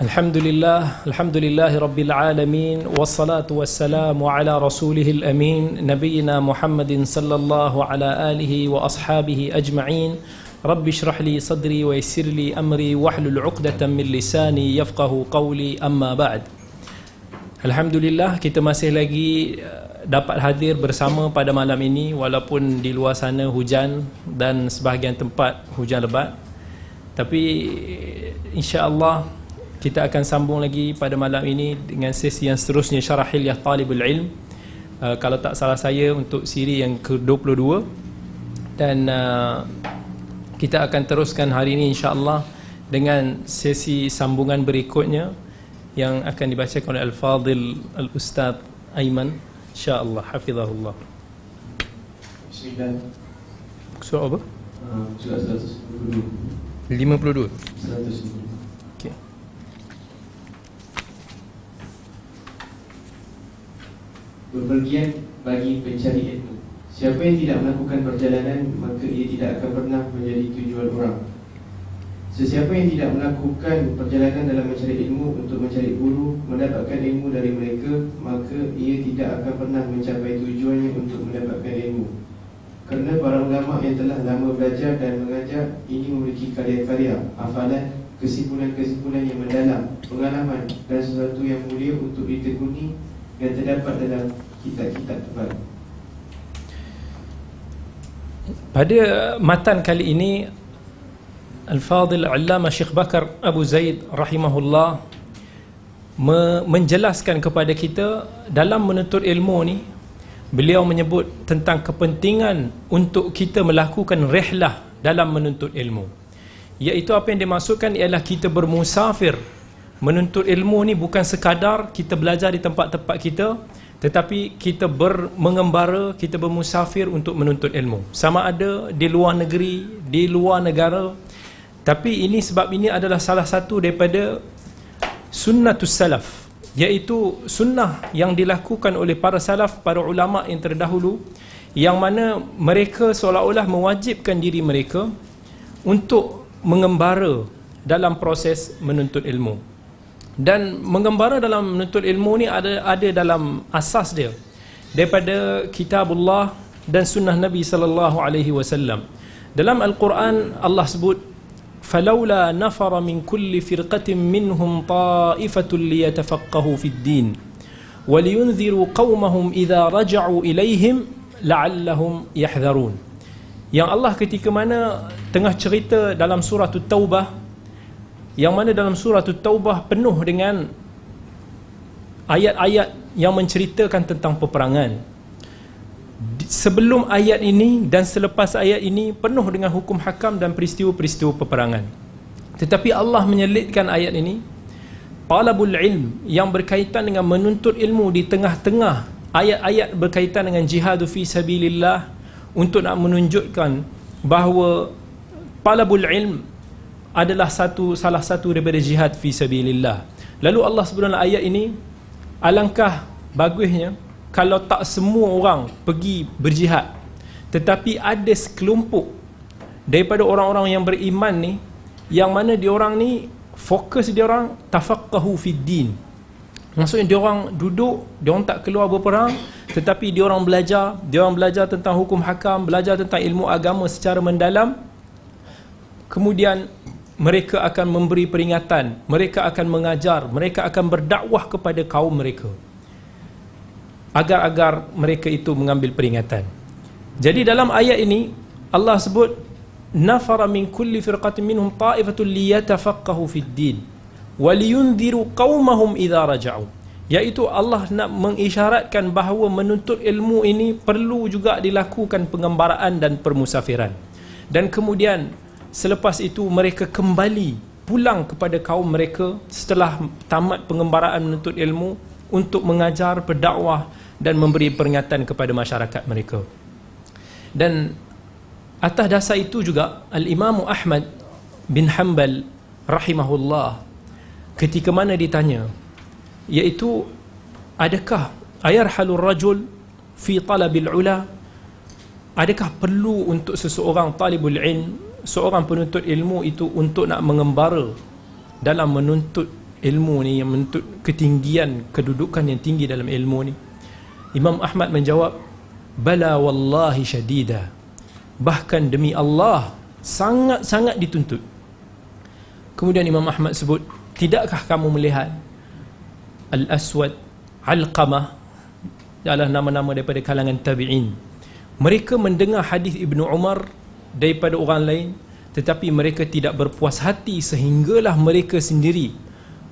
الحمد لله الحمد لله رب العالمين والصلاة والسلام على رسوله الأمين نبينا محمد صلى الله على آله وأصحابه أجمعين رب اشرح لي صدري ويسر لي أمري واحلل عقدة من لساني يفقه قولي أما بعد الحمد لله kita masih lagi uh, dapat hadir bersama pada malam ini walaupun di luar sana hujan dan sebahagian tempat hujan lebat tapi insya-Allah kita akan sambung lagi pada malam ini dengan sesi yang seterusnya syarah hilyah talibul ilm uh, kalau tak salah saya untuk siri yang ke-22 dan uh, kita akan teruskan hari ini insya-Allah dengan sesi sambungan berikutnya yang akan dibacakan oleh Al-Fadil Al-Ustaz Aiman insya-Allah hafizahullah Bismillah. Surah apa? Uh, surah 122. 52 122. Bepergian bagi pencari ilmu. Siapa yang tidak melakukan perjalanan maka ia tidak akan pernah menjadi tujuan orang. Sesiapa yang tidak melakukan perjalanan dalam mencari ilmu untuk mencari guru, mendapatkan ilmu dari mereka, maka ia tidak akan pernah mencapai tujuannya untuk mendapatkan ilmu. Kerana para ulama yang telah lama belajar dan mengajar ini memiliki karya-karya, hafalan, kesimpulan-kesimpulan yang mendalam, pengalaman dan sesuatu yang mulia untuk ditekuni yang terdapat dalam kitab-kitab tebal. Pada matan kali ini Al-Fadhil Allama Syekh Bakar Abu Zaid rahimahullah me- menjelaskan kepada kita dalam menuntut ilmu ni beliau menyebut tentang kepentingan untuk kita melakukan rehlah dalam menuntut ilmu iaitu apa yang dimaksudkan ialah kita bermusafir menuntut ilmu ni bukan sekadar kita belajar di tempat-tempat kita tetapi kita ber, mengembara, kita bermusafir untuk menuntut ilmu. Sama ada di luar negeri, di luar negara. Tapi ini sebab ini adalah salah satu daripada sunnatus salaf. Iaitu sunnah yang dilakukan oleh para salaf, para ulama yang terdahulu. Yang mana mereka seolah-olah mewajibkan diri mereka untuk mengembara dalam proses menuntut ilmu dan mengembara dalam menuntut ilmu ni ada ada dalam asas dia daripada kitabullah dan sunnah Nabi sallallahu alaihi wasallam. Dalam al-Quran Allah sebut falaula nafara min kulli firqatin minhum ta'ifatu liyatafaqahu fid din wa liyunziru qaumahum idza raja'u ilaihim la'allahum yahdharun. Yang Allah ketika mana tengah cerita dalam surah Taubah yang mana dalam surah Taubah penuh dengan ayat-ayat yang menceritakan tentang peperangan. Sebelum ayat ini dan selepas ayat ini penuh dengan hukum hakam dan peristiwa-peristiwa peperangan. Tetapi Allah menyelitkan ayat ini talabul ilm yang berkaitan dengan menuntut ilmu di tengah-tengah ayat-ayat berkaitan dengan jihad fi sabilillah untuk nak menunjukkan bahawa talabul ilm adalah satu salah satu daripada jihad fi sabilillah. Lalu Allah sebut dalam ayat ini alangkah bagusnya kalau tak semua orang pergi berjihad tetapi ada sekelompok daripada orang-orang yang beriman ni yang mana dia orang ni fokus dia orang tafaqahu fid din. Maksudnya dia orang duduk, dia orang tak keluar berperang tetapi dia orang belajar, dia orang belajar tentang hukum hakam, belajar tentang ilmu agama secara mendalam. Kemudian mereka akan memberi peringatan, mereka akan mengajar, mereka akan berdakwah kepada kaum mereka. Agar-agar mereka itu mengambil peringatan. Jadi dalam ayat ini Allah sebut nafara min kulli firqatin minhum ta'ifatun liyatafaqahu fid din wa liyunziru qaumahum idza raja'u. Iaitu Allah nak mengisyaratkan bahawa menuntut ilmu ini perlu juga dilakukan pengembaraan dan permusafiran. Dan kemudian selepas itu mereka kembali pulang kepada kaum mereka setelah tamat pengembaraan menuntut ilmu untuk mengajar, berdakwah dan memberi peringatan kepada masyarakat mereka. Dan atas dasar itu juga Al-Imam Ahmad bin Hanbal rahimahullah ketika mana ditanya iaitu adakah ayarhalur rajul fi talabil ula adakah perlu untuk seseorang talibul ilm seorang penuntut ilmu itu untuk nak mengembara dalam menuntut ilmu ni yang menuntut ketinggian kedudukan yang tinggi dalam ilmu ni. Imam Ahmad menjawab bala wallahi syadida. Bahkan demi Allah sangat-sangat dituntut. Kemudian Imam Ahmad sebut tidakkah kamu melihat Al-Aswad Al-Qamah adalah nama-nama daripada kalangan tabi'in? Mereka mendengar hadis Ibnu Umar daripada orang lain tetapi mereka tidak berpuas hati sehinggalah mereka sendiri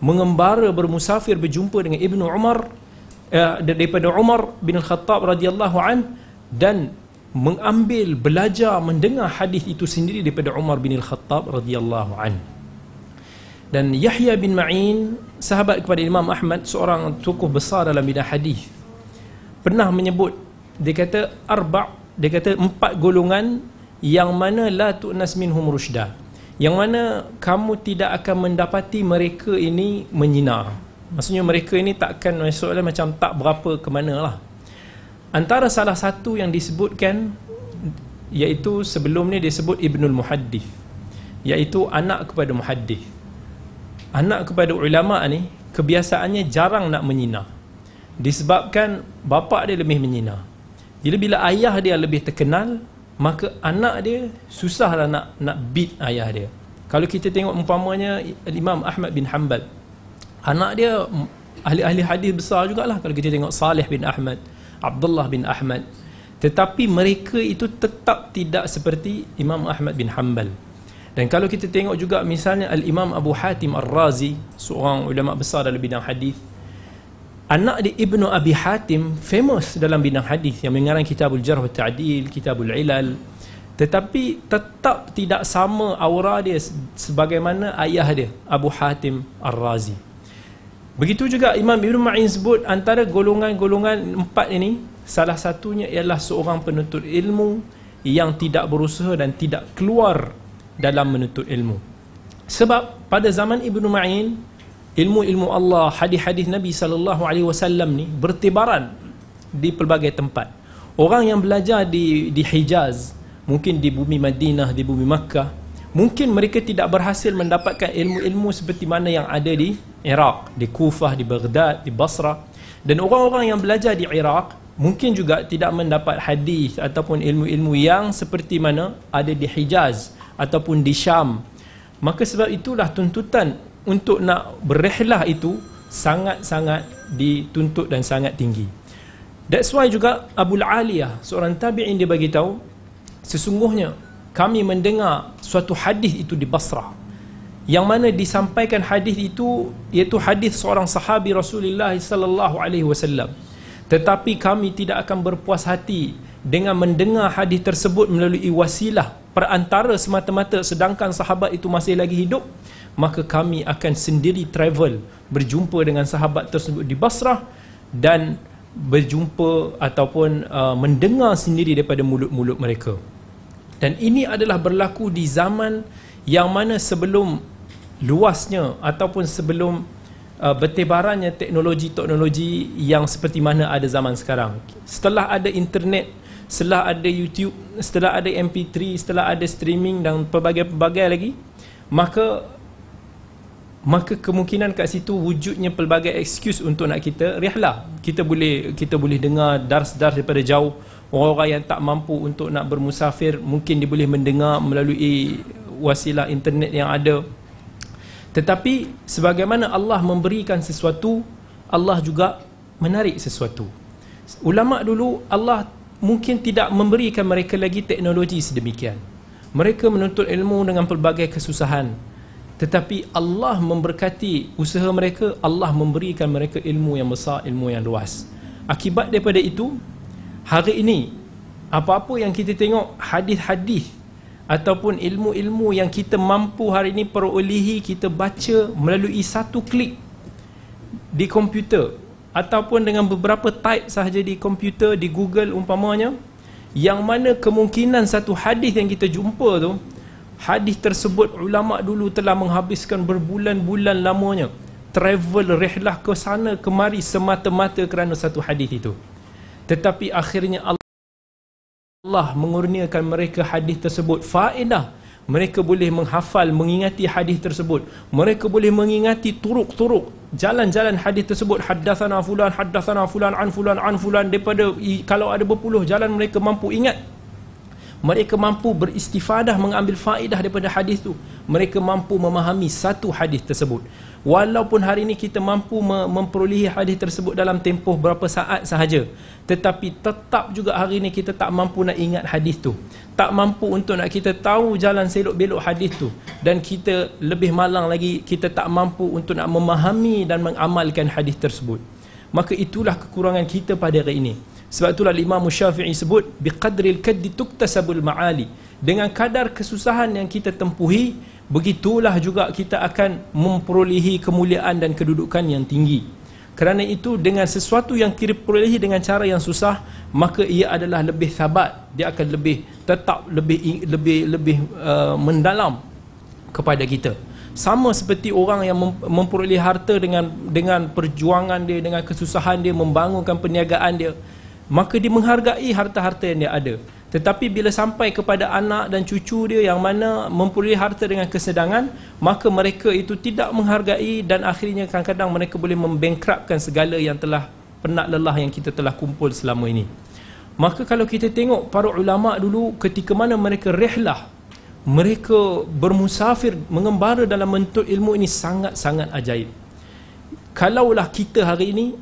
mengembara bermusafir berjumpa dengan Ibnu Umar uh, daripada Umar bin Al-Khattab radhiyallahu an dan mengambil belajar mendengar hadis itu sendiri daripada Umar bin Al-Khattab radhiyallahu an. Dan Yahya bin Ma'in sahabat kepada Imam Ahmad seorang tokoh besar dalam bidang hadis pernah menyebut dia kata arba dia kata empat golongan yang mana la tu'nas minhum rusydah yang mana kamu tidak akan mendapati mereka ini menyinar. Maksudnya mereka ini takkan maksudnya macam tak berapa ke mana lah. Antara salah satu yang disebutkan iaitu sebelum ni disebut Ibnul Muhaddith iaitu anak kepada muhaddith. Anak kepada ulama ni kebiasaannya jarang nak menyinar. Disebabkan bapa dia lebih menyinar. Jadi bila ayah dia lebih terkenal maka anak dia susahlah nak nak beat ayah dia. Kalau kita tengok umpamanya Imam Ahmad bin Hanbal anak dia ahli-ahli hadis besar jugalah kalau kita tengok Salih bin Ahmad Abdullah bin Ahmad. Tetapi mereka itu tetap tidak seperti Imam Ahmad bin Hanbal. Dan kalau kita tengok juga misalnya Al-Imam Abu Hatim Ar-Razi seorang ulama besar dalam bidang hadis anak di Ibnu Abi Hatim famous dalam bidang hadis yang mengarang kitabul jarh wa ta'dil kitabul ilal. Tetapi tetap tidak sama aura dia sebagaimana ayah dia Abu Hatim Ar-Razi. Begitu juga Imam Ibn Ma'in sebut antara golongan-golongan empat ini salah satunya ialah seorang penuntut ilmu yang tidak berusaha dan tidak keluar dalam menuntut ilmu. Sebab pada zaman Ibn Ma'in ilmu-ilmu Allah, hadis-hadis Nabi sallallahu alaihi wasallam ni bertibaran di pelbagai tempat. Orang yang belajar di di Hijaz, mungkin di bumi Madinah, di bumi Makkah, mungkin mereka tidak berhasil mendapatkan ilmu-ilmu seperti mana yang ada di Iraq, di Kufah, di Baghdad, di Basra. Dan orang-orang yang belajar di Iraq mungkin juga tidak mendapat hadis ataupun ilmu-ilmu yang seperti mana ada di Hijaz ataupun di Syam. Maka sebab itulah tuntutan untuk nak berrehlah itu sangat-sangat dituntut dan sangat tinggi. That's why juga Abu Aliyah seorang tabi'in dia bagi tahu sesungguhnya kami mendengar suatu hadis itu di Basrah. Yang mana disampaikan hadis itu iaitu hadis seorang sahabi Rasulullah sallallahu alaihi wasallam. Tetapi kami tidak akan berpuas hati dengan mendengar hadis tersebut melalui wasilah perantara semata-mata sedangkan sahabat itu masih lagi hidup maka kami akan sendiri travel berjumpa dengan sahabat tersebut di Basrah dan berjumpa ataupun uh, mendengar sendiri daripada mulut-mulut mereka. Dan ini adalah berlaku di zaman yang mana sebelum luasnya ataupun sebelum uh, bertebarannya teknologi-teknologi yang seperti mana ada zaman sekarang. Setelah ada internet setelah ada YouTube setelah ada MP3 setelah ada streaming dan pelbagai-pelbagai lagi maka maka kemungkinan kat situ wujudnya pelbagai excuse untuk nak kita rihlah kita boleh kita boleh dengar dars-dars daripada jauh. Orang-orang yang tak mampu untuk nak bermusafir mungkin dia boleh mendengar melalui wasilah internet yang ada. Tetapi sebagaimana Allah memberikan sesuatu Allah juga menarik sesuatu. Ulama dulu Allah mungkin tidak memberikan mereka lagi teknologi sedemikian. Mereka menuntut ilmu dengan pelbagai kesusahan tetapi Allah memberkati usaha mereka Allah memberikan mereka ilmu yang besar ilmu yang luas. Akibat daripada itu hari ini apa-apa yang kita tengok hadis-hadis ataupun ilmu-ilmu yang kita mampu hari ini perolehi kita baca melalui satu klik di komputer ataupun dengan beberapa type sahaja di komputer di Google umpamanya yang mana kemungkinan satu hadis yang kita jumpa tu hadis tersebut ulama dulu telah menghabiskan berbulan-bulan lamanya travel rehlah ke sana kemari semata-mata kerana satu hadis itu. Tetapi akhirnya Allah mengurniakan mereka hadis tersebut faedah. Mereka boleh menghafal mengingati hadis tersebut. Mereka boleh mengingati turuk-turuk. Jalan-jalan hadis tersebut haddatsana fulan haddatsana fulan an fulan an fulan. Daripada kalau ada berpuluh jalan mereka mampu ingat mereka mampu beristifadah mengambil faedah daripada hadis tu. Mereka mampu memahami satu hadis tersebut. Walaupun hari ini kita mampu memperolehi hadis tersebut dalam tempoh berapa saat sahaja tetapi tetap juga hari ini kita tak mampu nak ingat hadis tu. Tak mampu untuk nak kita tahu jalan selok belok hadis tu. Dan kita lebih malang lagi kita tak mampu untuk nak memahami dan mengamalkan hadis tersebut. Maka itulah kekurangan kita pada hari ini sebab itulah Imam Syafi'i sebut biqadril kaddi tuktasabul ma'ali. Dengan kadar kesusahan yang kita tempuhi, begitulah juga kita akan memperolehi kemuliaan dan kedudukan yang tinggi. Kerana itu dengan sesuatu yang kita perolehi dengan cara yang susah, maka ia adalah lebih sabat. Dia akan lebih tetap lebih lebih lebih uh, mendalam kepada kita. Sama seperti orang yang memperoleh harta dengan dengan perjuangan dia, dengan kesusahan dia membangunkan perniagaan dia maka dia menghargai harta-harta yang dia ada. Tetapi bila sampai kepada anak dan cucu dia yang mana memperoleh harta dengan kesedangan maka mereka itu tidak menghargai dan akhirnya kadang-kadang mereka boleh membengkrapkan segala yang telah penat lelah yang kita telah kumpul selama ini. Maka kalau kita tengok para ulama dulu ketika mana mereka rehlah mereka bermusafir mengembara dalam bentuk ilmu ini sangat-sangat ajaib. Kalaulah kita hari ini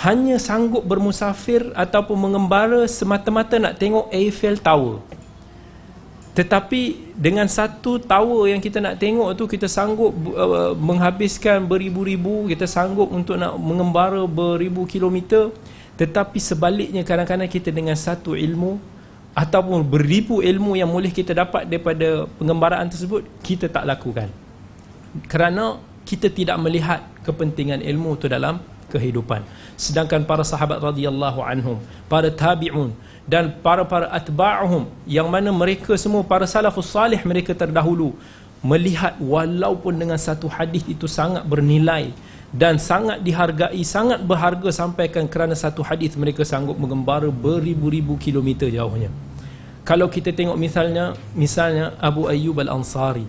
hanya sanggup bermusafir ataupun mengembara semata-mata nak tengok Eiffel Tower. Tetapi dengan satu tower yang kita nak tengok tu kita sanggup uh, menghabiskan beribu-ribu, kita sanggup untuk nak mengembara beribu kilometer. Tetapi sebaliknya kadang-kadang kita dengan satu ilmu ataupun beribu ilmu yang boleh kita dapat daripada pengembaraan tersebut, kita tak lakukan. Kerana kita tidak melihat kepentingan ilmu itu dalam kehidupan. Sedangkan para sahabat radhiyallahu anhum para tabi'un dan para-para atba'uhum yang mana mereka semua para salafus salih mereka terdahulu melihat walaupun dengan satu hadis itu sangat bernilai dan sangat dihargai sangat berharga sampaikan kerana satu hadis mereka sanggup mengembara beribu-ribu kilometer jauhnya. Kalau kita tengok misalnya misalnya Abu Ayyub Al-Ansari.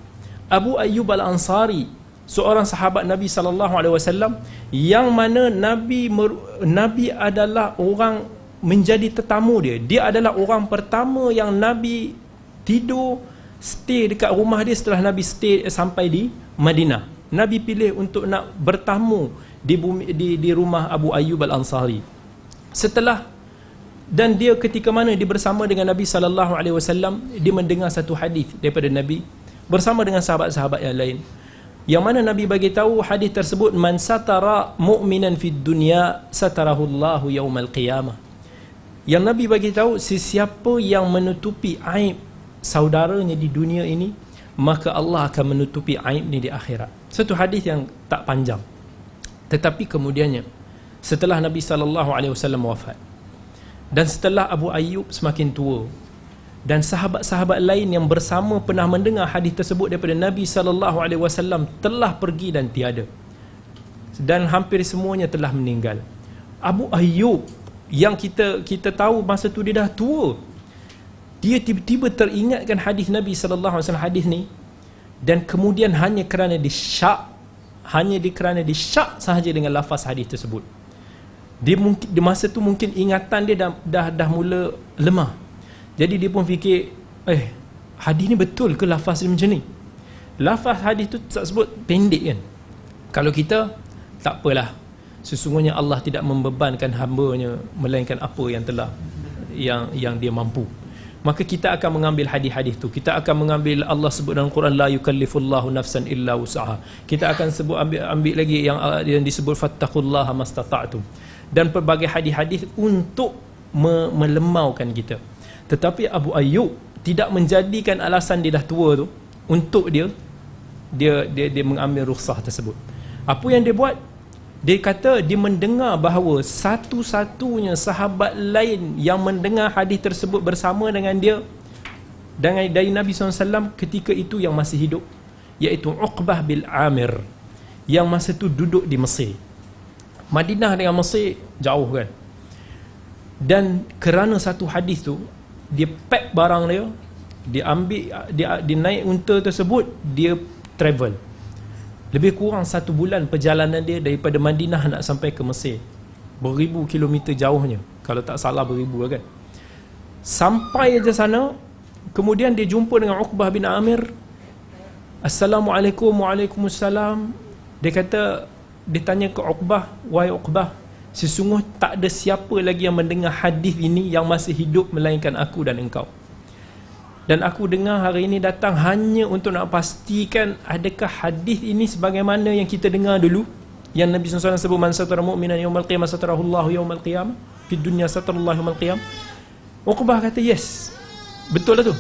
Abu Ayyub Al-Ansari seorang sahabat Nabi sallallahu alaihi wasallam yang mana Nabi Nabi adalah orang menjadi tetamu dia. Dia adalah orang pertama yang Nabi tidur stay dekat rumah dia setelah Nabi stay sampai di Madinah. Nabi pilih untuk nak bertamu di bumi, di di rumah Abu Ayyub Al-Ansari. Setelah dan dia ketika mana dia bersama dengan Nabi sallallahu alaihi wasallam dia mendengar satu hadis daripada Nabi bersama dengan sahabat-sahabat yang lain yang mana Nabi bagi tahu hadis tersebut man satara mu'minan fid dunya satarahu Allahu yaumal qiyamah. Yang Nabi bagi tahu sesiapa yang menutupi aib saudaranya di dunia ini maka Allah akan menutupi aib ni di akhirat. Satu hadis yang tak panjang. Tetapi kemudiannya setelah Nabi sallallahu alaihi wasallam wafat dan setelah Abu Ayyub semakin tua dan sahabat-sahabat lain yang bersama pernah mendengar hadis tersebut daripada Nabi sallallahu alaihi wasallam telah pergi dan tiada. Dan hampir semuanya telah meninggal. Abu Ayyub yang kita kita tahu masa tu dia dah tua. Dia tiba-tiba teringatkan hadis Nabi sallallahu alaihi wasallam hadis ni. Dan kemudian hanya kerana disyak hanya kerana disyak sahaja dengan lafaz hadis tersebut. Dia mungkin di masa tu mungkin ingatan dia dah dah, dah mula lemah jadi dia pun fikir, eh, hadis ni betul ke lafaz dia macam ni? Lafaz hadis tu tak sebut pendek kan? Kalau kita, tak apalah. Sesungguhnya Allah tidak membebankan hambanya melainkan apa yang telah yang yang dia mampu. Maka kita akan mengambil hadis-hadis tu. Kita akan mengambil Allah sebut dalam Quran la yukallifullahu nafsan illa wus'aha. Kita akan sebut ambil ambil lagi yang yang disebut fattaqullaha mastata'tum. Dan pelbagai hadis-hadis untuk me melemaukan kita. Tetapi Abu Ayyub tidak menjadikan alasan dia dah tua tu untuk dia dia dia, dia mengambil rukhsah tersebut. Apa yang dia buat? Dia kata dia mendengar bahawa satu-satunya sahabat lain yang mendengar hadis tersebut bersama dengan dia dengan dari Nabi SAW ketika itu yang masih hidup iaitu Uqbah bil Amir yang masa tu duduk di Mesir. Madinah dengan Mesir jauh kan. Dan kerana satu hadis tu dia pack barang dia dia ambil dia, dia naik unta tersebut dia travel. Lebih kurang satu bulan perjalanan dia daripada Madinah nak sampai ke Mesir. Beribu kilometer jauhnya kalau tak salah beribu kan. Sampai je sana kemudian dia jumpa dengan Uqbah bin Amir. Assalamualaikum Waalaikumsalam. Dia kata dia tanya ke Uqbah wahai Uqbah sesungguh tak ada siapa lagi yang mendengar hadis ini yang masih hidup melainkan aku dan engkau. Dan aku dengar hari ini datang hanya untuk nak pastikan adakah hadis ini sebagaimana yang kita dengar dulu. Yang Nabi SAW sebut man satara mu'minan yawmal satarahu Allah yawmal qiyamah. Fi dunya satarallahu yawmal qiyamah. Uqbah kata yes betul lah tu.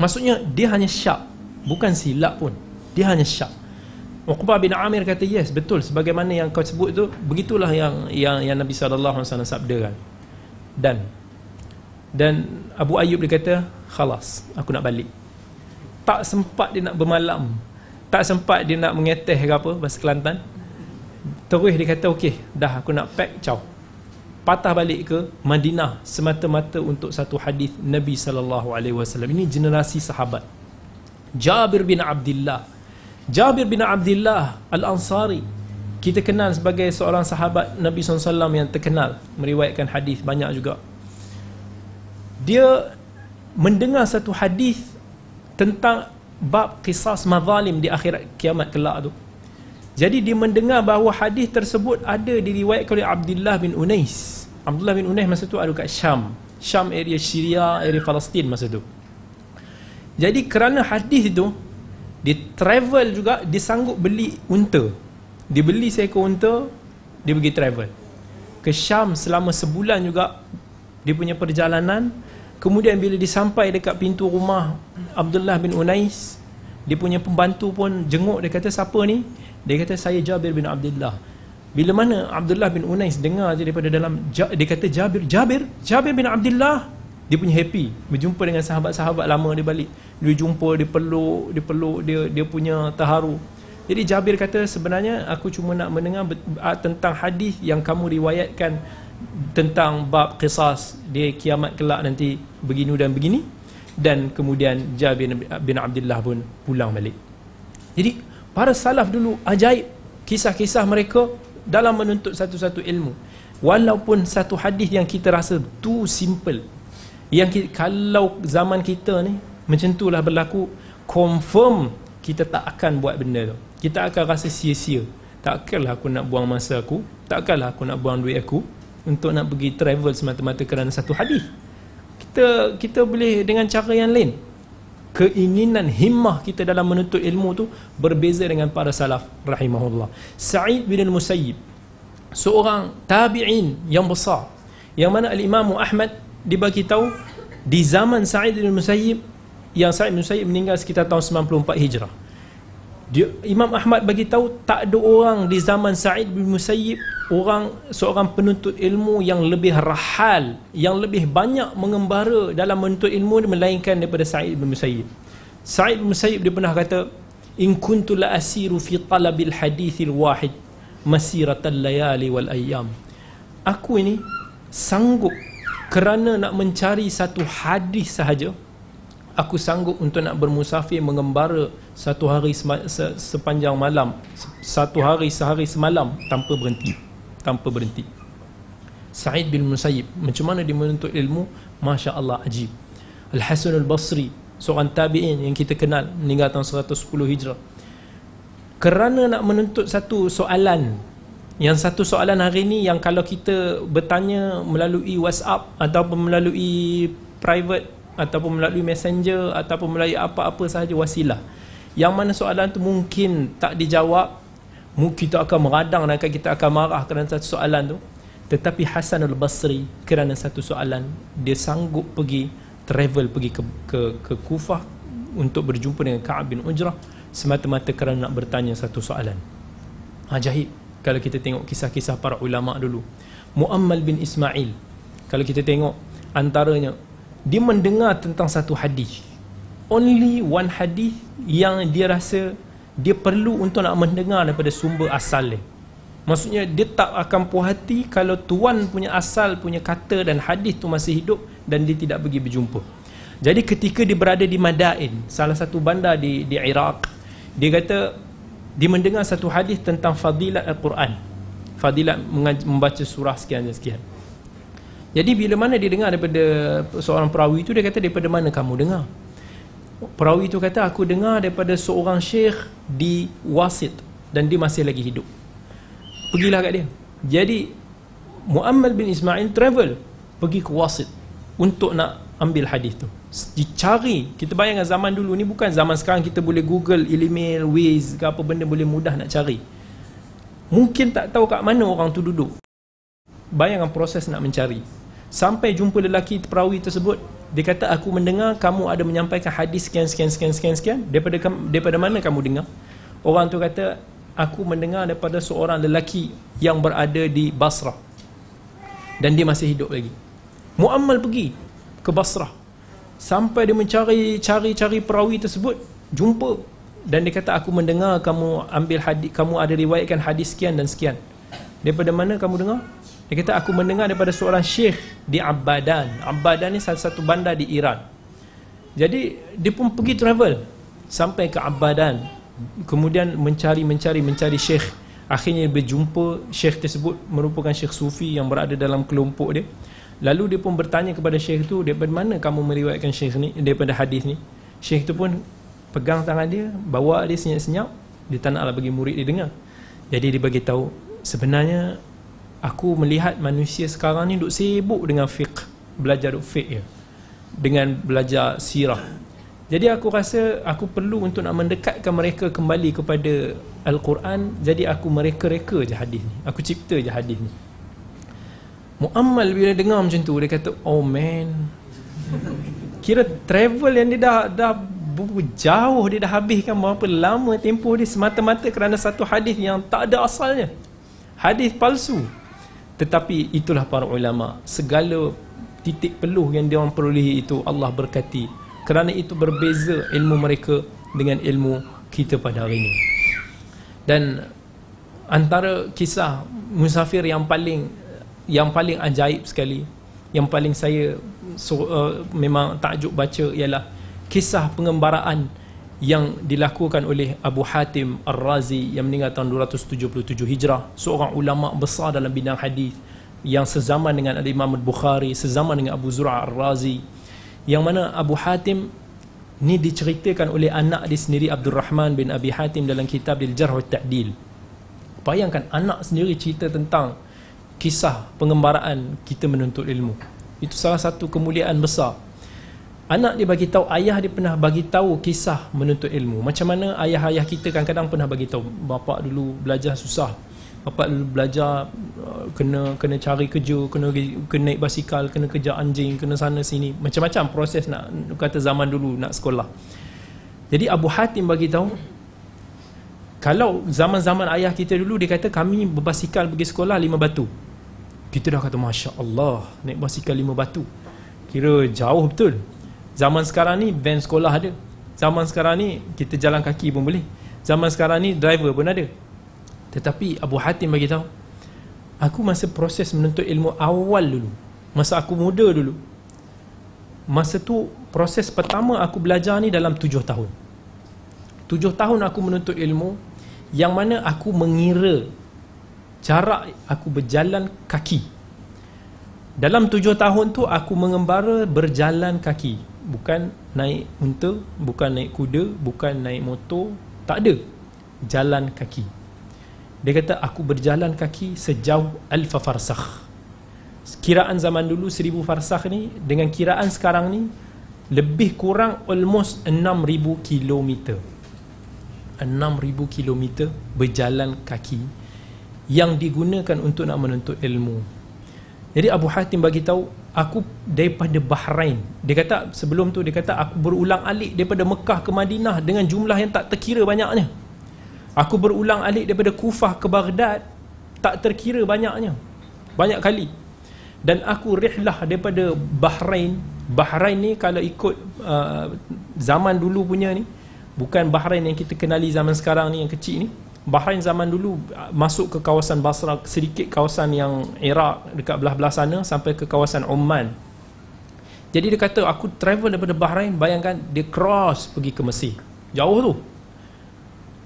Maksudnya dia hanya syak bukan silap pun. Dia hanya syak Uqbah bin Amir kata yes betul. Sebagaimana yang kau sebut tu begitulah yang yang, yang Nabi SAW sabdakan dan dan Abu Ayyub dia kata khalas aku nak balik. Tak sempat dia nak bermalam. Tak sempat dia nak mengeteh ke apa bahasa Kelantan. Terus dia kata okey dah aku nak pack caw patah balik ke Madinah semata-mata untuk satu hadis Nabi sallallahu alaihi wasallam. Ini generasi sahabat. Jabir bin Abdullah Jabir bin Abdullah Al-Ansari. Kita kenal sebagai seorang sahabat Nabi SAW yang terkenal meriwayatkan hadis banyak juga. Dia mendengar satu hadis tentang bab kisah mazalim di akhirat kiamat kelak tu. Jadi dia mendengar bahawa hadis tersebut ada diriwayatkan oleh Abdullah bin Unais. Abdullah bin Unais masa tu ada kat Syam. Syam area Syria area Palestin masa tu. Jadi kerana hadis itu dia travel juga dia sanggup beli unta dia beli seekor unta dia pergi travel ke Syam selama sebulan juga dia punya perjalanan Kemudian bila disampai dekat pintu rumah Abdullah bin Unais, dia punya pembantu pun jenguk dia kata siapa ni? Dia kata saya Jabir bin Abdullah. Bila mana Abdullah bin Unais dengar je daripada dalam dia kata Jabir, Jabir, Jabir bin Abdullah. Dia punya happy berjumpa dengan sahabat-sahabat lama dia balik. Dia jumpa, dia peluk, dia peluk, dia dia punya terharu. Jadi Jabir kata sebenarnya aku cuma nak mendengar tentang hadis yang kamu riwayatkan tentang bab kisah dia kiamat kelak nanti begini dan begini dan kemudian Jabir bin Abdullah pun pulang balik jadi para salaf dulu ajaib kisah-kisah mereka dalam menuntut satu-satu ilmu walaupun satu hadis yang kita rasa tu simple yang kita, kalau zaman kita ni macam itulah berlaku confirm kita tak akan buat benda tu kita akan rasa sia-sia takkanlah aku nak buang masa aku takkanlah aku nak buang duit aku untuk nak pergi travel semata-mata kerana satu hadis. Kita kita boleh dengan cara yang lain. Keinginan himmah kita dalam menuntut ilmu tu berbeza dengan para salaf rahimahullah. Sa'id bin al-Musayyib seorang tabi'in yang besar yang mana al-Imam Ahmad dibagi tahu di zaman Sa'id bin al-Musayyib yang Sa'id bin al-Musayyib meninggal sekitar tahun 94 Hijrah. Dia, Imam Ahmad bagi tahu tak ada orang di zaman Sa'id bin Musayyib orang seorang penuntut ilmu yang lebih rahal yang lebih banyak mengembara dalam menuntut ilmu melainkan daripada Sa'id bin Musayyib. Sa'id bin Musayyib dia pernah kata in kuntu la asiru fi talabil hadithil wahid masiratal layali wal ayyam. Aku ini sanggup kerana nak mencari satu hadis sahaja aku sanggup untuk nak bermusafir mengembara satu hari se sepanjang malam satu hari sehari semalam tanpa berhenti tanpa berhenti. Sa'id bin Musayyib macam mana dia menuntut ilmu? Masya Allah ajib. Al-Hasan Al-Basri seorang tabi'in yang kita kenal meninggal tahun 110 Hijrah. Kerana nak menuntut satu soalan yang satu soalan hari ini yang kalau kita bertanya melalui WhatsApp ataupun melalui private ataupun melalui messenger ataupun melalui apa-apa sahaja wasilah. Yang mana soalan tu mungkin tak dijawab mungkin kita akan meradang dan kita akan marah kerana satu soalan tu. Tetapi Hasan al-Basri kerana satu soalan dia sanggup pergi travel pergi ke ke, ke Kufah untuk berjumpa dengan Ka'ab bin Ujrah semata-mata kerana nak bertanya satu soalan. Ajaib kalau kita tengok kisah-kisah para ulama dulu. Muammal bin Ismail kalau kita tengok antaranya dia mendengar tentang satu hadis. Only one hadis yang dia rasa dia perlu untuk nak mendengar daripada sumber asal dia. Maksudnya dia tak akan puas hati kalau tuan punya asal punya kata dan hadis tu masih hidup dan dia tidak pergi berjumpa. Jadi ketika dia berada di Madain, salah satu bandar di di Iraq, dia kata dia mendengar satu hadis tentang fadilat Al-Quran. Fadilat membaca surah sekian dan sekian. Jadi bila mana dia dengar daripada seorang perawi itu dia kata daripada mana kamu dengar? Perawi itu kata aku dengar daripada seorang syekh di Wasit dan dia masih lagi hidup. Pergilah kat dia. Jadi Muammal bin Ismail travel pergi ke Wasit untuk nak ambil hadis tu. Dicari kita bayangkan zaman dulu ni bukan zaman sekarang kita boleh google email waze ke apa benda boleh mudah nak cari. Mungkin tak tahu kat mana orang tu duduk. Bayangkan proses nak mencari. Sampai jumpa lelaki perawi tersebut dia kata aku mendengar kamu ada menyampaikan hadis sekian sekian sekian sekian sekian. Daripada daripada mana kamu dengar? Orang tu kata aku mendengar daripada seorang lelaki yang berada di Basrah. Dan dia masih hidup lagi. Muammal pergi ke Basrah. Sampai dia mencari cari-cari perawi tersebut jumpa. Dan dia kata aku mendengar kamu ambil hadis kamu ada riwayatkan hadis sekian dan sekian. Daripada mana kamu dengar? Dia kata aku mendengar daripada seorang syekh di Abadan Abadan ni salah satu bandar di Iran. Jadi dia pun pergi travel sampai ke Abadan kemudian mencari mencari mencari syekh. Akhirnya berjumpa syekh tersebut merupakan syekh sufi yang berada dalam kelompok dia Lalu dia pun bertanya kepada syekh tu daripada mana kamu meriwayatkan syekh ni daripada hadis ni. Syekh tu pun pegang tangan dia, bawa dia senyap-senyap, dia tak naklah bagi murid dia dengar. Jadi dia bagi tahu sebenarnya aku melihat manusia sekarang ni duk sibuk dengan fiqh, belajar duk fiqh ya. Dengan belajar sirah. Jadi aku rasa aku perlu untuk nak mendekatkan mereka kembali kepada Al-Quran, jadi aku mereka-reka je hadis ni. Aku cipta je hadis ni. Muammal bila dengar macam tu dia kata oh man. Kira travel yang dia dah dah jauh dia dah habiskan berapa lama tempoh dia semata-mata kerana satu hadis yang tak ada asalnya. Hadis palsu. Tetapi itulah para ulama. Segala titik peluh yang dia orang perolehi itu Allah berkati. Kerana itu berbeza ilmu mereka dengan ilmu kita pada hari ini. Dan antara kisah musafir yang paling yang paling ajaib sekali yang paling saya so, uh, memang takjub baca ialah kisah pengembaraan yang dilakukan oleh Abu Hatim Ar-Razi yang meninggal tahun 277 Hijrah. Seorang ulama besar dalam bidang hadis yang sezaman dengan Imam Al-Bukhari sezaman dengan Abu Zur'a Ar-Razi. Yang mana Abu Hatim ni diceritakan oleh anak dia sendiri Abdul Rahman bin Abi Hatim dalam kitab Al-Jarh wa Ta'dil. Bayangkan anak sendiri cerita tentang kisah pengembaraan kita menuntut ilmu. Itu salah satu kemuliaan besar. Anak dia bagi tahu ayah dia pernah bagi tahu kisah menuntut ilmu. Macam mana ayah-ayah kita kadang-kadang pernah bagi tahu bapa dulu belajar susah. Bapa dulu belajar uh, kena kena cari kerja kena kena naik basikal kena kerja anjing kena sana sini. Macam-macam proses nak kata zaman dulu nak sekolah. Jadi Abu Hatim bagi tahu kalau zaman-zaman ayah kita dulu dia kata kami berbasikal pergi sekolah lima batu kita dah kata Masya Allah naik basikal lima batu. Kira jauh betul. Zaman sekarang ni van sekolah ada. Zaman sekarang ni kita jalan kaki pun boleh. Zaman sekarang ni driver pun ada. Tetapi Abu Hatim bagi tahu aku masa proses menuntut ilmu awal dulu masa aku muda dulu masa tu proses pertama aku belajar ni dalam tujuh tahun. Tujuh tahun aku menuntut ilmu yang mana aku mengira jarak aku berjalan kaki. Dalam tujuh tahun tu aku mengembara berjalan kaki. Bukan naik unta bukan naik kuda bukan naik motor tak ada. Jalan kaki. Dia kata aku berjalan kaki sejauh alfa farsakh. Kiraan zaman dulu seribu farsakh ni dengan kiraan sekarang ni lebih kurang almost 6000 kilometer. 6000 kilometer berjalan kaki yang digunakan untuk nak menuntut ilmu. Jadi Abu Hatim bagi tahu aku daripada Bahrain. Dia kata sebelum tu dia kata aku berulang alik daripada Mekah ke Madinah dengan jumlah yang tak terkira banyaknya. Aku berulang alik daripada Kufah ke Baghdad tak terkira banyaknya. Banyak kali. Dan aku rihlah daripada Bahrain. Bahrain ni kalau ikut uh, zaman dulu punya ni bukan Bahrain yang kita kenali zaman sekarang ni yang kecil ni Bahrain zaman dulu uh, masuk ke kawasan Basra sedikit kawasan yang Iraq dekat belah-belah sana sampai ke kawasan Oman Jadi dia kata aku travel daripada Bahrain, bayangkan dia cross pergi ke Mesir. Jauh tu.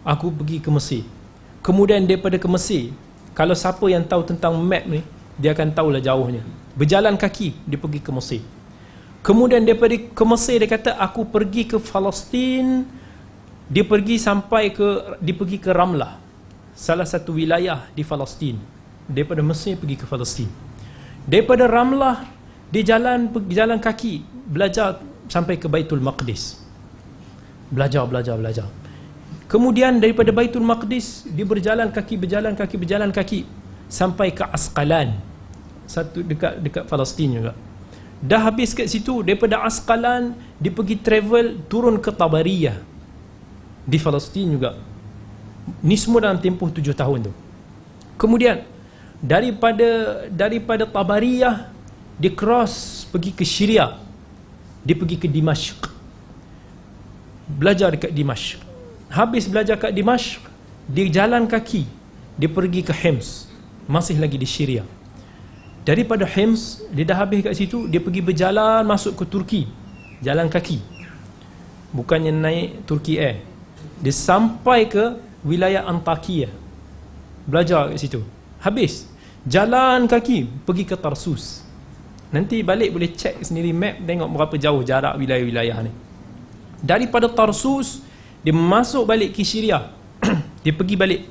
Aku pergi ke Mesir. Kemudian daripada ke Mesir, kalau siapa yang tahu tentang map ni, dia akan tahulah jauhnya. Berjalan kaki dia pergi ke Mesir. Kemudian daripada ke Mesir dia kata aku pergi ke Palestin. Dia pergi sampai ke dia pergi ke Ramlah. Salah satu wilayah di Palestin. Daripada Mesir pergi ke Palestin. Daripada Ramlah dia jalan jalan kaki belajar sampai ke Baitul Maqdis. Belajar belajar belajar. Kemudian daripada Baitul Maqdis dia berjalan kaki berjalan kaki berjalan kaki sampai ke Asqalan. Satu dekat dekat Palestin juga. Dah habis kat situ daripada Asqalan dia pergi travel turun ke Tabariyah di Palestin juga. Ni semua dalam tempoh tujuh tahun tu. Kemudian daripada daripada Tabariyah dia cross pergi ke Syria. Dia pergi ke Dimashq. Belajar dekat Dimashq. Habis belajar kat Dimashq, dia jalan kaki. Dia pergi ke Hims. Masih lagi di Syria. Daripada Hims, dia dah habis kat situ, dia pergi berjalan masuk ke Turki. Jalan kaki. Bukannya naik Turki Air. Dia sampai ke wilayah Antakya. Belajar kat situ. Habis. Jalan kaki pergi ke Tarsus. Nanti balik boleh cek sendiri map tengok berapa jauh jarak wilayah-wilayah ni. Daripada Tarsus dia masuk balik ke Syria. dia pergi balik.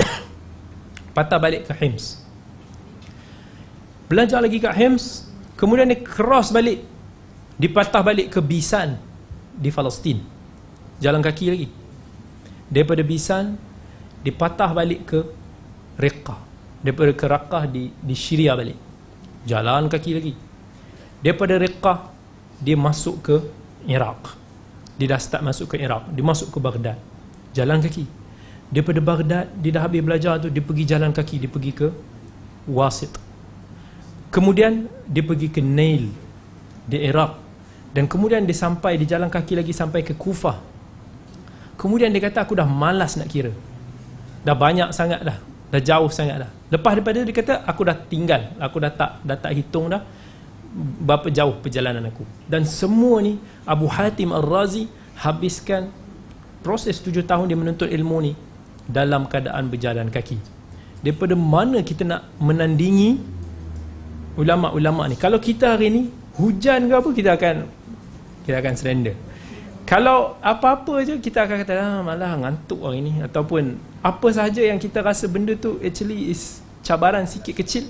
Patah balik ke Hims belajar lagi kat Hems kemudian dia cross balik dipatah balik ke Bisan di Palestin jalan kaki lagi daripada Bisan dipatah balik ke Riqqah daripada ke Raqqah di, di Syria balik. Jalan kaki lagi. Daripada Riqqah dia masuk ke Iraq. Dia dah start masuk ke Iraq. Dia masuk ke Baghdad. Jalan kaki. Daripada Baghdad dia dah habis belajar tu dia pergi jalan kaki. Dia pergi ke Wasit. Kemudian dia pergi ke Nail di Iraq. Dan kemudian dia sampai di jalan kaki lagi sampai ke Kufah. Kemudian dia kata aku dah malas nak kira. Dah banyak sangat dah. Dah jauh sangat dah. Lepas daripada dia kata aku dah tinggal. Aku dah tak dah tak hitung dah berapa jauh perjalanan aku. Dan semua ni Abu Hatim Ar-Razi habiskan proses tujuh tahun dia menuntut ilmu ni dalam keadaan berjalan kaki. Daripada mana kita nak menandingi ulama-ulama ni kalau kita hari ni hujan ke apa kita akan kita akan surrender kalau apa-apa je kita akan kata ah, malah ngantuk hari ni ataupun apa sahaja yang kita rasa benda tu actually is cabaran sikit kecil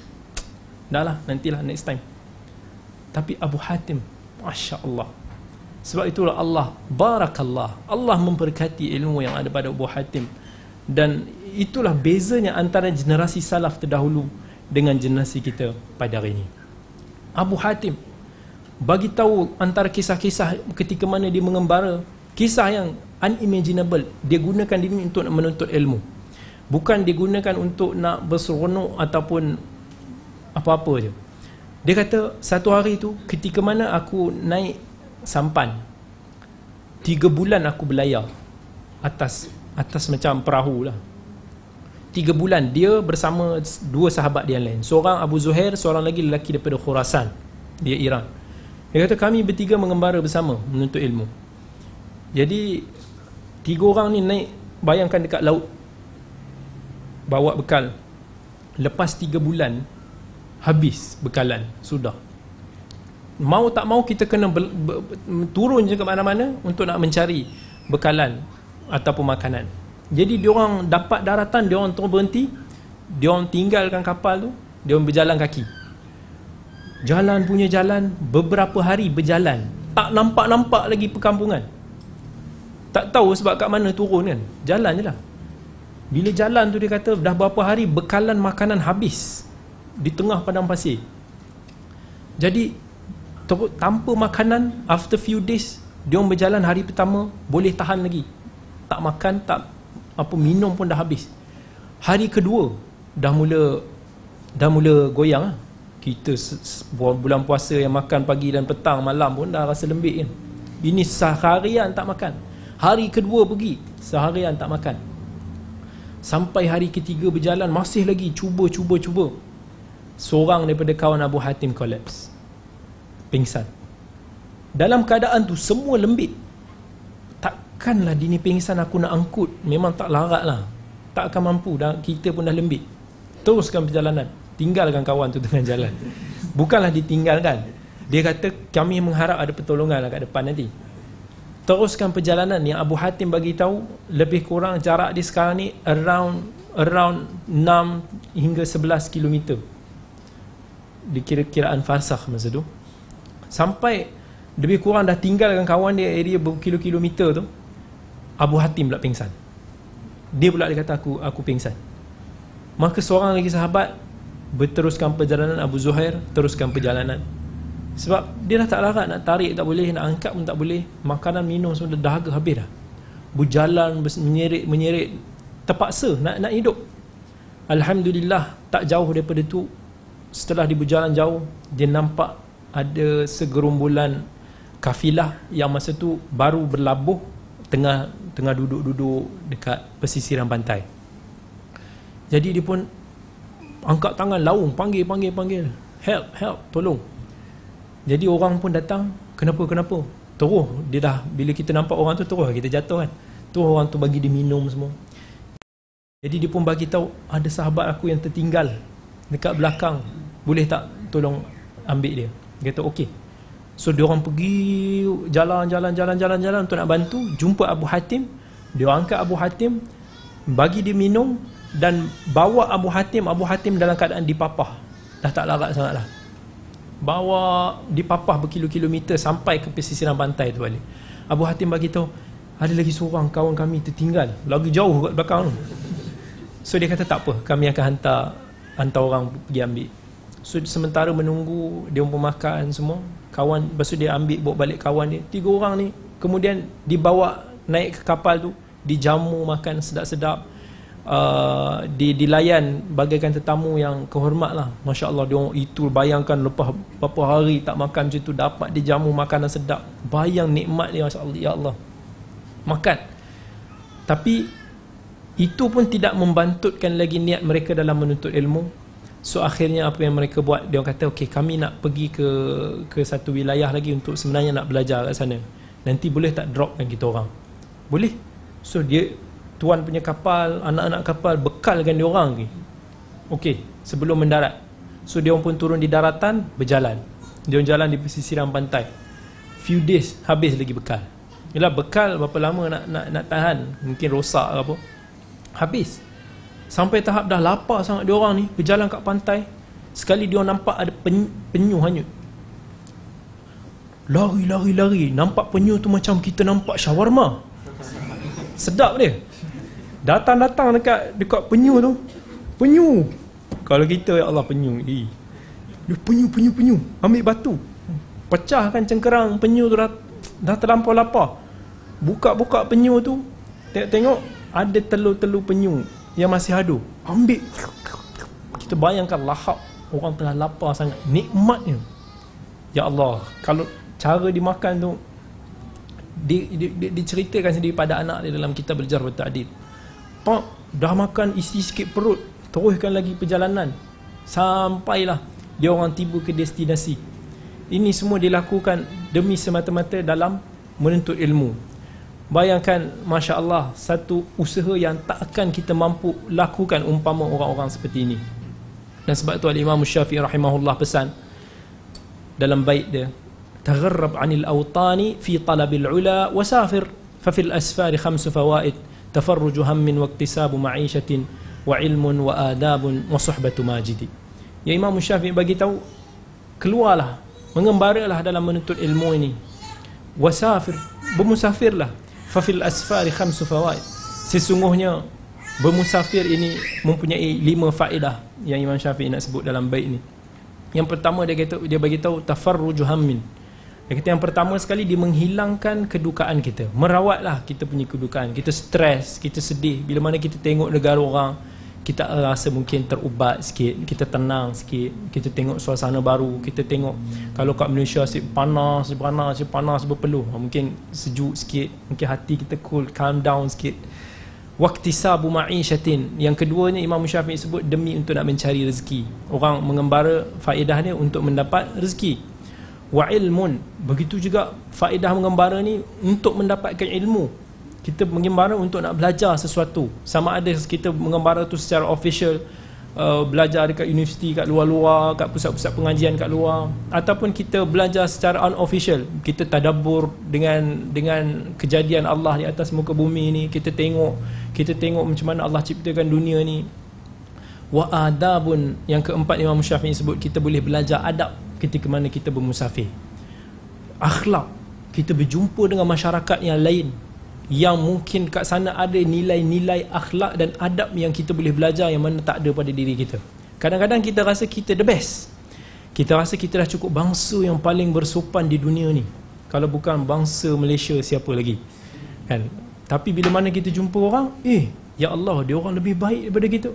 dah lah nantilah next time. Tapi Abu Hatim Masya Allah sebab itulah Allah Barakallah Allah memberkati ilmu yang ada pada Abu Hatim. Dan itulah bezanya antara generasi salaf terdahulu dengan generasi kita pada hari ini. Abu Hatim bagi tahu antara kisah-kisah ketika mana dia mengembara, kisah yang unimaginable. Dia gunakan ini untuk menuntut ilmu. Bukan digunakan untuk nak berseronok ataupun apa-apa je. Dia kata satu hari tu ketika mana aku naik sampan tiga bulan aku berlayar atas atas macam perahu lah tiga bulan dia bersama dua sahabat dia lain seorang Abu Zuhair seorang lagi lelaki daripada Khurasan dia Iran dia kata kami bertiga mengembara bersama menuntut ilmu. Jadi tiga orang ni naik bayangkan dekat laut. Bawa bekal. Lepas tiga bulan habis bekalan. Sudah. Mau tak mau kita kena ber, ber, turun je ke mana-mana untuk nak mencari bekalan ataupun makanan. Jadi dia orang dapat daratan, dia orang terus berhenti. Dia orang tinggalkan kapal tu, dia orang berjalan kaki. Jalan punya jalan beberapa hari berjalan. Tak nampak-nampak lagi perkampungan. Tak tahu sebab kat mana turun kan. Jalan je lah. Bila jalan tu dia kata dah berapa hari bekalan makanan habis di tengah padang pasir. Jadi tanpa makanan after few days dia berjalan hari pertama boleh tahan lagi. Tak makan, tak apa minum pun dah habis hari kedua dah mula dah mula goyang lah. Kita bulan puasa yang makan pagi dan petang malam pun dah rasa lembik kan ini seharian tak makan. Hari kedua pergi seharian tak makan. Sampai hari ketiga berjalan masih lagi cuba cuba cuba. Seorang daripada kawan Abu Hatim collapse. Pingsan. Dalam keadaan tu semua lembit takkanlah dini pingsan aku nak angkut. Memang tak larat lah tak akan mampu. Dan kita pun dah lembit teruskan perjalanan tinggalkan kawan tu tengah jalan. Bukanlah ditinggalkan. Dia kata kami mengharap ada pertolongan lah kat depan nanti. Teruskan perjalanan yang Abu Hatim bagi tahu lebih kurang jarak dia sekarang ni around around 6 hingga 11 km di kira-kiraan farsakh masa tu. Sampai lebih kurang dah tinggalkan kawan dia area berkilo-kilometer tu Abu Hatim pula pingsan. Dia pula dia kata aku aku pingsan. Maka seorang lagi sahabat berteruskan perjalanan Abu Zuhair teruskan perjalanan. Sebab dia dah tak larat nak tarik tak boleh nak angkat pun tak boleh. Makanan minum semua dah dahaga habis dah. Berjalan menyerit terpaksa nak nak hidup. Alhamdulillah tak jauh daripada tu setelah dia berjalan jauh dia nampak ada segerumbulan kafilah yang masa tu baru berlabuh tengah tengah duduk-duduk dekat pesisiran pantai. Jadi dia pun angkat tangan laung panggil panggil panggil help help tolong. Jadi orang pun datang kenapa kenapa? Terus dia dah bila kita nampak orang tu terus kita jatuh kan. Tu orang tu bagi dia minum semua. Jadi dia pun bagi tahu ada sahabat aku yang tertinggal dekat belakang. Boleh tak tolong ambil dia? Dia kata okey. So dia orang pergi jalan-jalan jalan-jalan jalan untuk nak bantu, jumpa Abu Hatim, dia angkat Abu Hatim, bagi dia minum dan bawa Abu Hatim, Abu Hatim dalam keadaan dipapah. Dah tak larat sangatlah. Bawa dipapah berkilo-kilometer sampai ke pesisiran pantai tu balik. Abu Hatim bagi tahu ada lagi seorang kawan kami tertinggal, lagi jauh kat belakang tu. So dia kata tak apa, kami akan hantar hantar orang pergi ambil. So sementara menunggu dia pun makan semua, kawan lepas tu dia ambil bawa balik kawan dia tiga orang ni kemudian dibawa naik ke kapal tu dijamu makan sedap-sedap uh, di dilayan bagaikan tetamu yang kehormat lah Masya Allah dia itu bayangkan lepas beberapa hari tak makan macam tu dapat dijamu makanan sedap bayang nikmat dia Masya Allah Ya Allah makan tapi itu pun tidak membantutkan lagi niat mereka dalam menuntut ilmu So akhirnya apa yang mereka buat dia kata okey kami nak pergi ke ke satu wilayah lagi untuk sebenarnya nak belajar kat sana. Nanti boleh tak dropkan kita orang? Boleh. So dia tuan punya kapal, anak-anak kapal bekalkan dia orang ni. Okey, sebelum mendarat. So dia pun turun di daratan berjalan. Dia jalan di pesisiran pantai. Few days habis lagi bekal. Yalah bekal berapa lama nak nak nak tahan? Mungkin rosak ke apa. Habis. Sampai tahap dah lapar sangat dia orang ni berjalan kat pantai. Sekali dia nampak ada penyu, penyu hanyut. Lari lari lari, nampak penyu tu macam kita nampak shawarma. Sedap dia. Datang-datang dekat dekat penyu tu. Penyu. Kalau kita ya Allah penyu. Eh. Dia penyu penyu penyu. Ambil batu. Pecahkan cengkerang penyu tu dah, dah terlampau lapar. Buka-buka penyu tu. Tengok-tengok ada telur-telur penyu yang masih ada ambil kita bayangkan lahap orang tengah lapar sangat nikmatnya ya Allah kalau cara dimakan tu di, di, di, diceritakan sendiri pada anak dia dalam kitab belajar bertakdir pak dah makan isi sikit perut teruskan lagi perjalanan. Sampailah dia orang tiba ke destinasi. Ini semua dilakukan demi semata-mata dalam menuntut ilmu. Bayangkan Masya Allah Satu usaha yang tak akan kita mampu Lakukan umpama orang-orang seperti ini. Dan sebab itu Imam Syafi'i rahimahullah pesan Dalam bait dia Tagharrab anil awtani Fi talabil ula Wasafir Fafil asfari khamsu fawaid Ma'ishatin Wa ilmun wa adabun Wa suhbatu majidi. Ya Imam Syafi'i bagi tahu Keluarlah Mengembaralah dalam menuntut ilmu ini. Wasafir Bermusafirlah. Fafil asfari khamsu fawaid. Sesungguhnya bermusafir ini mempunyai lima faedah yang Imam Syafi'i nak sebut dalam bait ini yang pertama dia kata dia bagi tahu tafarruju hammin dia kata yang pertama sekali dia menghilangkan kedukaan kita. Merawatlah kita punya kedukaan. Kita stres kita sedih. Bila mana kita tengok negara orang kita rasa mungkin terubat sikit kita tenang sikit. Kita tengok suasana baru kita tengok kalau kat Malaysia asyik panas panas panas berpeluh. Mungkin sejuk sikit mungkin hati kita cool calm down sikit. Waktu sabu ma'ishatin. Yang keduanya Imam Syafi'i sebut demi untuk nak mencari rezeki. Orang mengembara faedahnya untuk mendapat rezeki wa ilmun. Begitu juga faedah mengembara ni untuk mendapatkan ilmu. Kita mengembara untuk nak belajar sesuatu. Sama ada kita mengembara tu secara official uh, belajar dekat universiti kat luar-luar kat pusat-pusat pengajian kat luar. Ataupun kita belajar secara unofficial. Kita tadabbur dengan dengan kejadian Allah di atas muka bumi ni. Kita tengok kita tengok macam mana Allah ciptakan dunia ni. Wa adabun. Yang keempat Imam Syafi'i sebut kita boleh belajar adab ketika mana kita bermusafir. Akhlak kita berjumpa dengan masyarakat yang lain yang mungkin kat sana ada nilai-nilai akhlak dan adab yang kita boleh belajar yang mana tak ada pada diri kita. Kadang-kadang kita rasa kita the best. Kita rasa kita dah cukup bangsa yang paling bersopan di dunia ni. Kalau bukan bangsa Malaysia siapa lagi? Kan? Tapi bila mana kita jumpa orang eh ya Allah dia orang lebih baik daripada kita.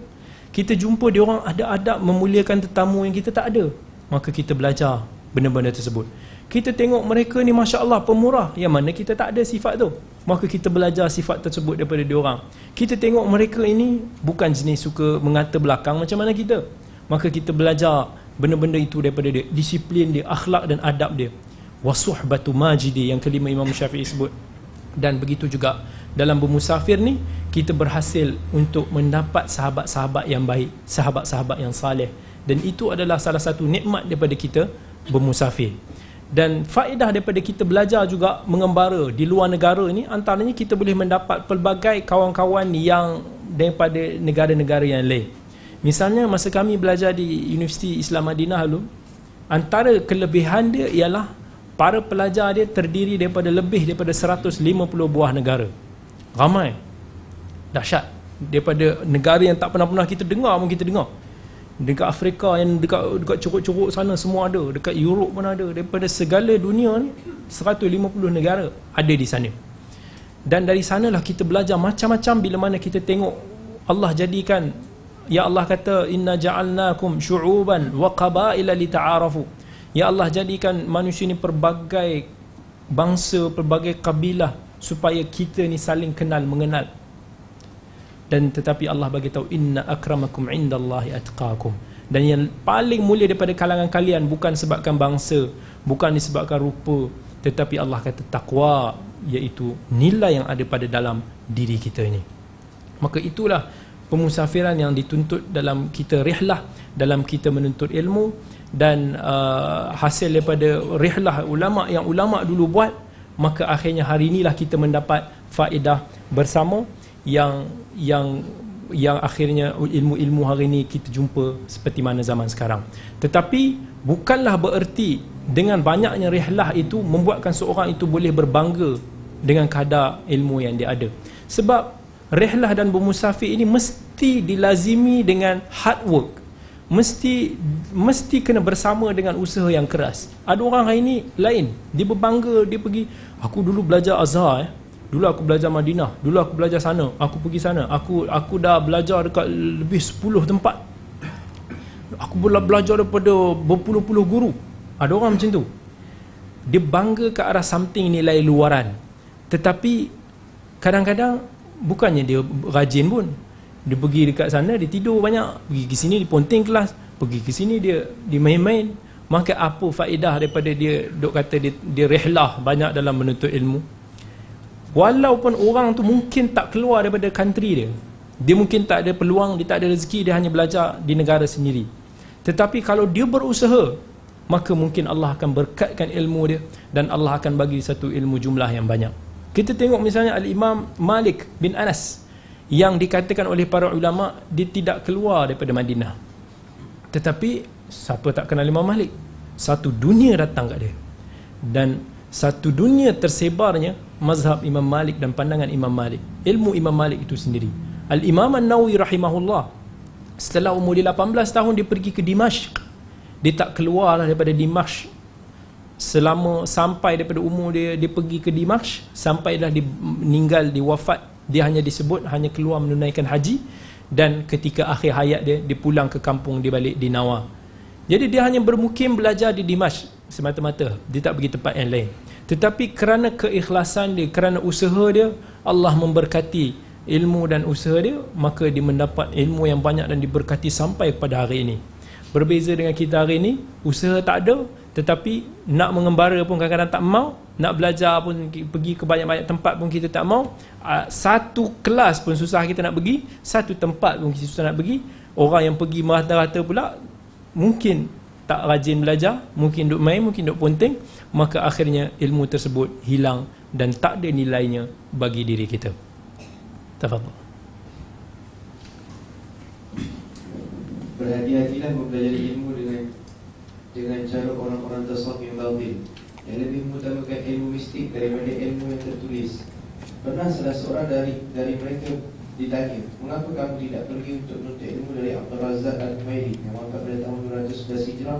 Kita jumpa dia orang ada adab memuliakan tetamu yang kita tak ada maka kita belajar benda-benda tersebut. Kita tengok mereka ni Masya Allah pemurah. Yang mana kita tak ada sifat tu. Maka kita belajar sifat tersebut daripada dia orang. Kita tengok mereka ini bukan jenis suka mengata belakang macam mana kita. Maka kita belajar benda-benda itu daripada dia. Disiplin dia akhlak dan adab dia. Wasuhbatu majidi yang kelima Imam Syafi'i sebut. Dan begitu juga dalam bermusafir ni kita berhasil untuk mendapat sahabat-sahabat yang baik sahabat-sahabat yang saleh dan itu adalah salah satu nikmat daripada kita bermusafir. Dan faedah daripada kita belajar juga mengembara di luar negara ni antaranya kita boleh mendapat pelbagai kawan-kawan yang daripada negara-negara yang lain. Misalnya masa kami belajar di Universiti Islam Madinah dulu antara kelebihan dia ialah para pelajar dia terdiri daripada lebih daripada 150 buah negara. Ramai. Dahsyat. Daripada negara yang tak pernah-pernah kita dengar pun kita dengar dekat Afrika yang dekat dekat curug-curug sana semua ada. Dekat Europe pun ada. Daripada segala dunia ni 150 negara ada di sana. Dan dari sanalah kita belajar macam-macam bila mana kita tengok Allah jadikan. Ya Allah kata inna ja'alnakum syu'uban wa qabaila lita'arafu. Ya Allah jadikan manusia ni pelbagai bangsa pelbagai kabilah supaya kita ni saling kenal mengenal dan tetapi Allah bagi tahu inna akramakum indallahi atqakum. Dan yang paling mulia daripada kalangan kalian bukan sebabkan bangsa bukan disebabkan rupa tetapi Allah kata takwa iaitu nilai yang ada pada dalam diri kita ini. Maka itulah pemusafiran yang dituntut dalam kita rihlah dalam kita menuntut ilmu dan uh, hasil daripada rihlah ulama yang ulama dulu buat maka akhirnya hari inilah kita mendapat faedah bersama yang yang yang akhirnya ilmu-ilmu hari ini kita jumpa seperti mana zaman sekarang. Tetapi bukanlah bererti dengan banyaknya rihlah itu membuatkan seorang itu boleh berbangga dengan kadar ilmu yang dia ada. Sebab rihlah dan bermusafir ini mesti dilazimi dengan hard work. Mesti mesti kena bersama dengan usaha yang keras. Ada orang hari ini lain dia berbangga dia pergi aku dulu belajar azhar eh. Dulu aku belajar Madinah dulu aku belajar sana aku pergi sana. Aku aku dah belajar dekat lebih 10 tempat. Aku pula belajar daripada berpuluh-puluh guru. Ada orang macam tu. Dia bangga ke arah something nilai luaran. Tetapi kadang-kadang bukannya dia rajin pun. Dia pergi dekat sana dia tidur banyak. Pergi ke sini dia ponting kelas. Pergi ke sini dia dia main-main. Maka apa faedah daripada dia dok kata dia dia rehlah banyak dalam menuntut ilmu walaupun orang tu mungkin tak keluar daripada country dia dia mungkin tak ada peluang dia tak ada rezeki dia hanya belajar di negara sendiri. Tetapi kalau dia berusaha maka mungkin Allah akan berkatkan ilmu dia dan Allah akan bagi satu ilmu jumlah yang banyak. Kita tengok misalnya al-Imam Malik bin Anas yang dikatakan oleh para ulama dia tidak keluar daripada Madinah. Tetapi siapa tak kenal Imam Malik? Satu dunia datang kat dia. Dan satu dunia tersebarnya mazhab Imam Malik dan pandangan Imam Malik. Ilmu Imam Malik itu sendiri. Al-Imam An-Nawi rahimahullah setelah umur dia 18 tahun dia pergi ke Dimashq dia tak keluar lah daripada Dimashq selama sampai daripada umur dia dia pergi ke Dimashq sampailah dia meninggal di wafat dia hanya disebut hanya keluar menunaikan haji. Dan ketika akhir hayat dia dia pulang ke kampung dia balik di Nawa jadi dia hanya bermukim belajar di Dimash semata-mata. Dia tak pergi tempat yang lain tetapi kerana keikhlasan dia kerana usaha dia Allah memberkati ilmu dan usaha dia maka dia mendapat ilmu yang banyak dan diberkati sampai pada hari ini. Berbeza dengan kita hari ini usaha tak ada tetapi nak mengembara pun kadang-kadang tak mau nak belajar pun pergi ke banyak-banyak tempat pun kita tak mau uh, satu kelas pun susah kita nak pergi satu tempat pun kita susah nak pergi. Orang yang pergi merata-rata pula mungkin tak rajin belajar mungkin duk main mungkin duk ponting maka akhirnya ilmu tersebut hilang dan tak ada nilainya bagi diri kita. Tafadhal. Berhati-hatilah mempelajari ilmu dengan dengan cara orang-orang tasawuf yang batin. Yang lebih mengutamakan ilmu mistik daripada ilmu yang tertulis. Pernah salah seorang dari dari mereka ditanya, mengapa kamu tidak pergi untuk menuntut ilmu dari Abdul Razak Al-Humairi yang wafat pada tahun 211 Hijrah?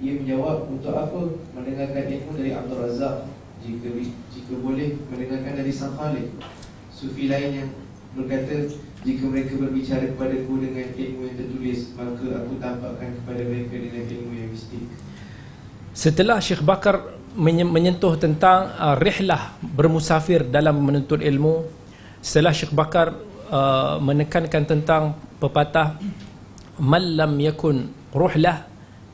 Ia menjawab, untuk apa mendengarkan ilmu dari Abdul Razak jika jika boleh mendengarkan dari Sang Khalid? Sufi lain yang berkata, jika mereka berbicara kepadaku dengan ilmu yang tertulis Maka aku tampakkan kepada mereka dengan ilmu yang mistik Setelah Syekh Bakar menyentuh tentang uh, rihlah bermusafir dalam menuntut ilmu Setelah Syekh Bakar uh, menekankan tentang pepatah Malam yakun ruhlah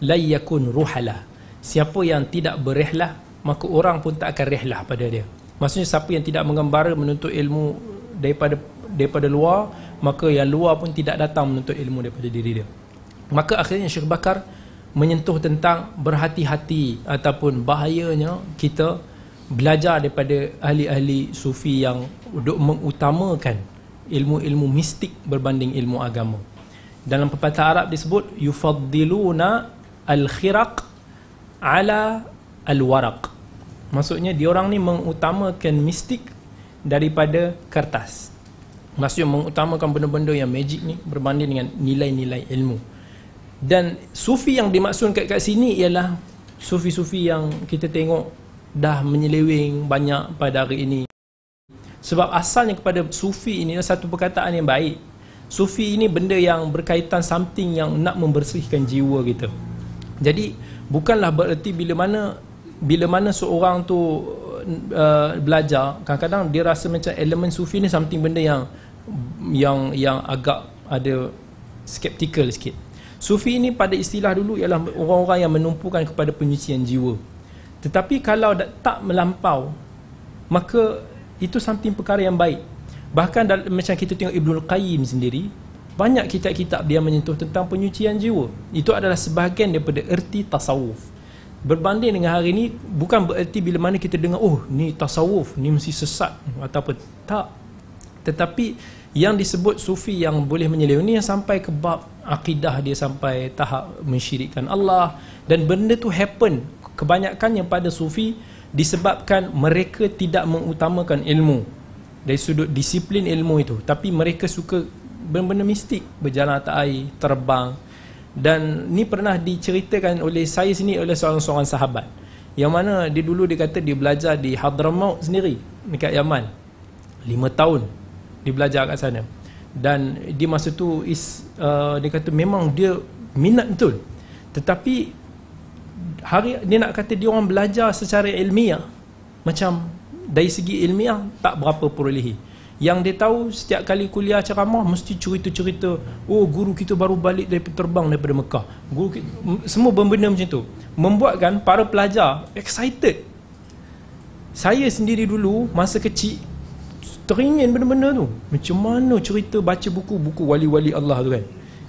Lay yakun ruhalah. Siapa yang tidak berihlah Maka orang pun tak akan rihlah pada dia. Maksudnya siapa yang tidak mengembara menuntut ilmu daripada daripada luar maka yang luar pun tidak datang menuntut ilmu daripada diri dia. Maka akhirnya Syekh Bakar menyentuh tentang berhati-hati ataupun bahayanya kita belajar daripada ahli-ahli sufi yang duk mengutamakan ilmu-ilmu mistik berbanding ilmu agama. Dalam pepatah Arab disebut yufaddiluna al-khiraq ala al-waraq. Maksudnya diorang ni mengutamakan mistik daripada kertas. Maksudnya mengutamakan benda-benda yang magic ni berbanding dengan nilai-nilai ilmu. Dan sufi yang dimaksudkan kat, sini ialah sufi-sufi yang kita tengok dah menyeleweng banyak pada hari ini sebab asalnya kepada sufi ini satu perkataan yang baik sufi ini benda yang berkaitan something yang nak membersihkan jiwa kita jadi bukanlah bererti bila mana bila mana seorang tu uh, belajar kadang-kadang dia rasa macam elemen sufi ni something benda yang yang yang agak ada skeptical sikit. Sufi ini pada istilah dulu ialah orang-orang yang menumpukan kepada penyucian jiwa. Tetapi kalau tak melampau, maka itu something perkara yang baik. Bahkan dalam, macam kita tengok Ibnul Qayyim sendiri, banyak kitab-kitab dia menyentuh tentang penyucian jiwa. Itu adalah sebahagian daripada erti tasawuf. Berbanding dengan hari ini, bukan bererti bila mana kita dengar, oh ni tasawuf, ni mesti sesat ataupun tak. Tetapi yang disebut sufi yang boleh menyeleweng ni yang sampai ke bab akidah dia sampai tahap mensyirikkan Allah dan benda tu happen kebanyakan yang pada sufi disebabkan mereka tidak mengutamakan ilmu dari sudut disiplin ilmu itu. Tapi mereka suka benda-benda mistik berjalan atas air terbang. Dan ni pernah diceritakan oleh saya sini oleh seorang-seorang sahabat. Yang mana dia dulu dia kata dia belajar di Hadramaut sendiri dekat Yaman. 5 tahun dia belajar kat sana. Dan di masa tu is uh, dia kata memang dia minat betul. Tetapi hari dia nak kata dia orang belajar secara ilmiah. Macam dari segi ilmiah tak berapa perolehi yang dia tahu setiap kali kuliah ceramah mesti cerita-cerita. Oh guru kita baru balik dari terbang daripada Mekah. Guru kita, semua benda macam tu. Membuatkan para pelajar excited. Saya sendiri dulu masa kecil teringin benda-benda tu. Macam mana cerita baca buku buku wali-wali Allah tu kan.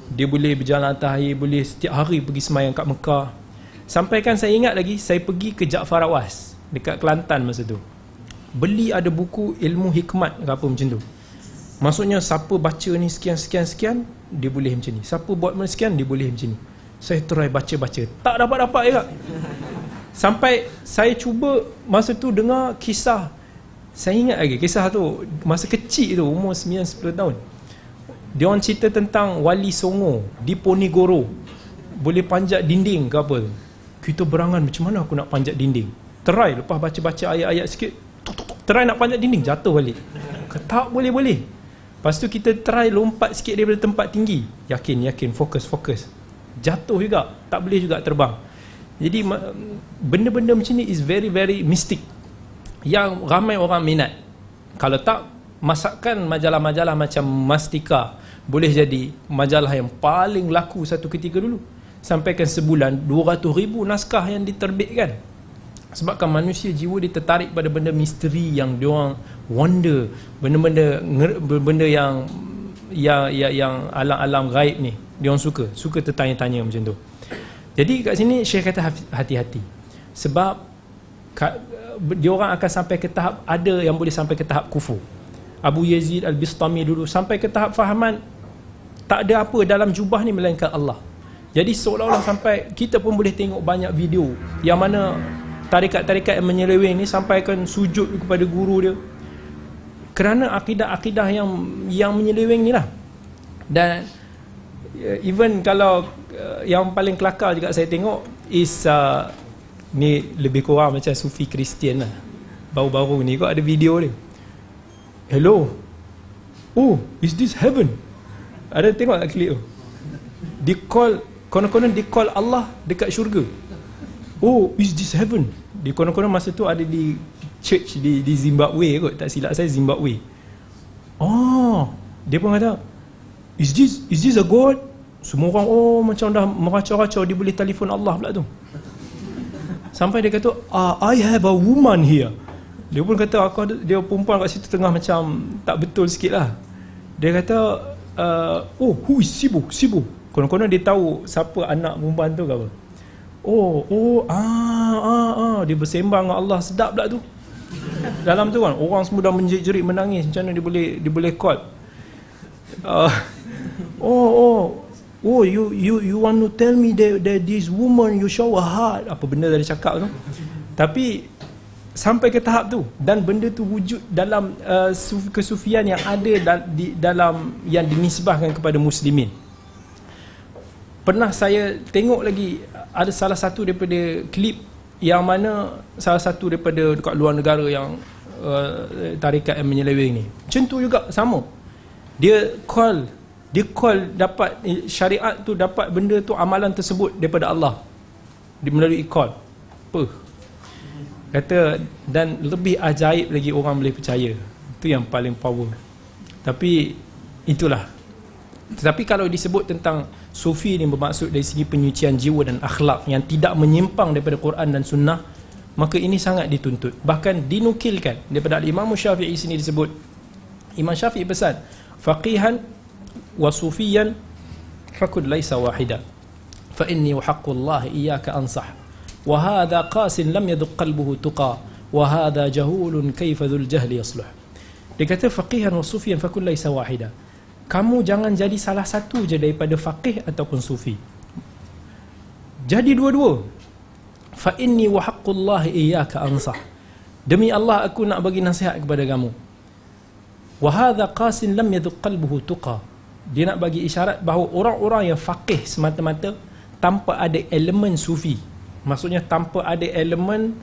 Dia boleh berjalan atas air boleh setiap hari pergi semayang kat Mekah sampai kan saya ingat lagi saya pergi ke Jaafar Awas dekat Kelantan masa tu. Beli ada buku ilmu hikmat ke apa macam tu. Maksudnya siapa baca ni sekian-sekian-sekian dia boleh macam ni. Siapa buat macam sekian dia boleh macam ni. Saya try baca-baca. Tak dapat-dapat juga. Sampai saya cuba masa tu dengar kisah. Saya ingat lagi kisah tu masa kecil tu umur 9-10 tahun. Dia orang cerita tentang wali songo di Ponegoro. Boleh panjat dinding ke apa kita berangan macam mana aku nak panjat dinding? Try lepas baca-baca ayat-ayat sikit try nak panjat dinding jatuh balik. Tak boleh-boleh. Lepas tu kita try lompat sikit daripada tempat tinggi. Yakin yakin fokus fokus. Jatuh juga tak boleh juga terbang. Jadi benda-benda macam ni is very very mystic. Yang ramai orang minat. Kalau tak masakan majalah-majalah macam Mastika. Boleh jadi majalah yang paling laku satu ketika dulu sampaikan sebulan 200 ribu naskah yang diterbitkan. Sebabkan manusia jiwa dia tertarik pada benda misteri yang dia orang wonder benda-benda benda yang yang yang, yang alam-alam gaib ni dia orang suka suka tertanya-tanya macam tu. Jadi kat sini Syekh kata hati-hati. Sebab dia orang akan sampai ke tahap ada yang boleh sampai ke tahap kufur. Abu Yazid Al-Bistami dulu sampai ke tahap fahaman tak ada apa dalam jubah ni melainkan Allah jadi seolah-olah sampai kita pun boleh tengok banyak video yang mana tarikat-tarikat yang menyeleweng ni sampaikan sujud kepada guru dia. Kerana akidah-akidah yang yang menyeleweng ni lah. Dan uh, even kalau uh, yang paling kelakar juga saya tengok is uh, ni lebih kurang macam sufi kristian lah. Baru-baru ni kok ada video dia. Hello. Oh is this heaven? Ada tengok tak klip tu? Di call konon-konon di call Allah dekat syurga. Oh is this heaven? Di konon-konon masa tu ada di church di di Zimbabwe kot. Tak silap saya Zimbabwe. Oh dia pun kata is this is this a god? Semua orang oh macam dah meracau-racau dia boleh telefon Allah pula tu. Sampai dia kata uh, I have a woman here. Dia pun kata aku ada dia perempuan kat situ tengah macam tak betul sikit lah. Dia kata uh, oh who is Sibu? Sibu konon-konon dia tahu siapa anak perempuan tu ke apa Oh, oh, ah, ah, ah. Dia bersembang dengan Allah sedap pula tu. Dalam tu kan, orang semua dah menjerit-jerit menangis. Macam mana dia boleh dia boleh call? Uh, oh, oh, oh, you you you want to tell me that, that this woman you show a heart? Apa benda dia cakap tu? Tapi sampai ke tahap tu dan benda tu wujud dalam uh, kesufian yang ada da- di dalam yang dinisbahkan kepada muslimin. Pernah saya tengok lagi ada salah satu daripada klip yang mana salah satu daripada dekat luar negara yang uh, tarikat yang menyeleweng ni. Macam tu juga sama. Dia call dia call dapat syariat tu dapat benda tu amalan tersebut daripada Allah. Di melalui call. Apa? Kata dan lebih ajaib lagi orang boleh percaya. Itu yang paling power. Tapi itulah tetapi kalau disebut tentang Sufi ini bermaksud dari segi penyucian jiwa dan akhlak yang tidak menyimpang daripada Quran dan Sunnah maka ini sangat dituntut. Bahkan dinukilkan daripada Imam Syafi'i sini disebut. Imam Syafi'i pesan faqihan wa sufiyan fakun laisa wahida. Fa inni wa haqqullah iyyaka ansah. Wa hadha qasin lam yadhuq qalbuhu tuqa. Wa hadha jahulun kayfa dhul jahli yasluh. Dia kata faqihan wa sufiyan fakun laisa wahida kamu jangan jadi salah satu je daripada faqih ataupun sufi. Jadi dua-dua. Fa inni wa haqqullah iyyaka ansah. Demi Allah aku nak bagi nasihat kepada kamu. Wa hadha qasin lam yadhuq qalbuhu tuqa. Dia nak bagi isyarat bahawa orang-orang yang faqih semata-mata tanpa ada elemen sufi. Maksudnya tanpa ada elemen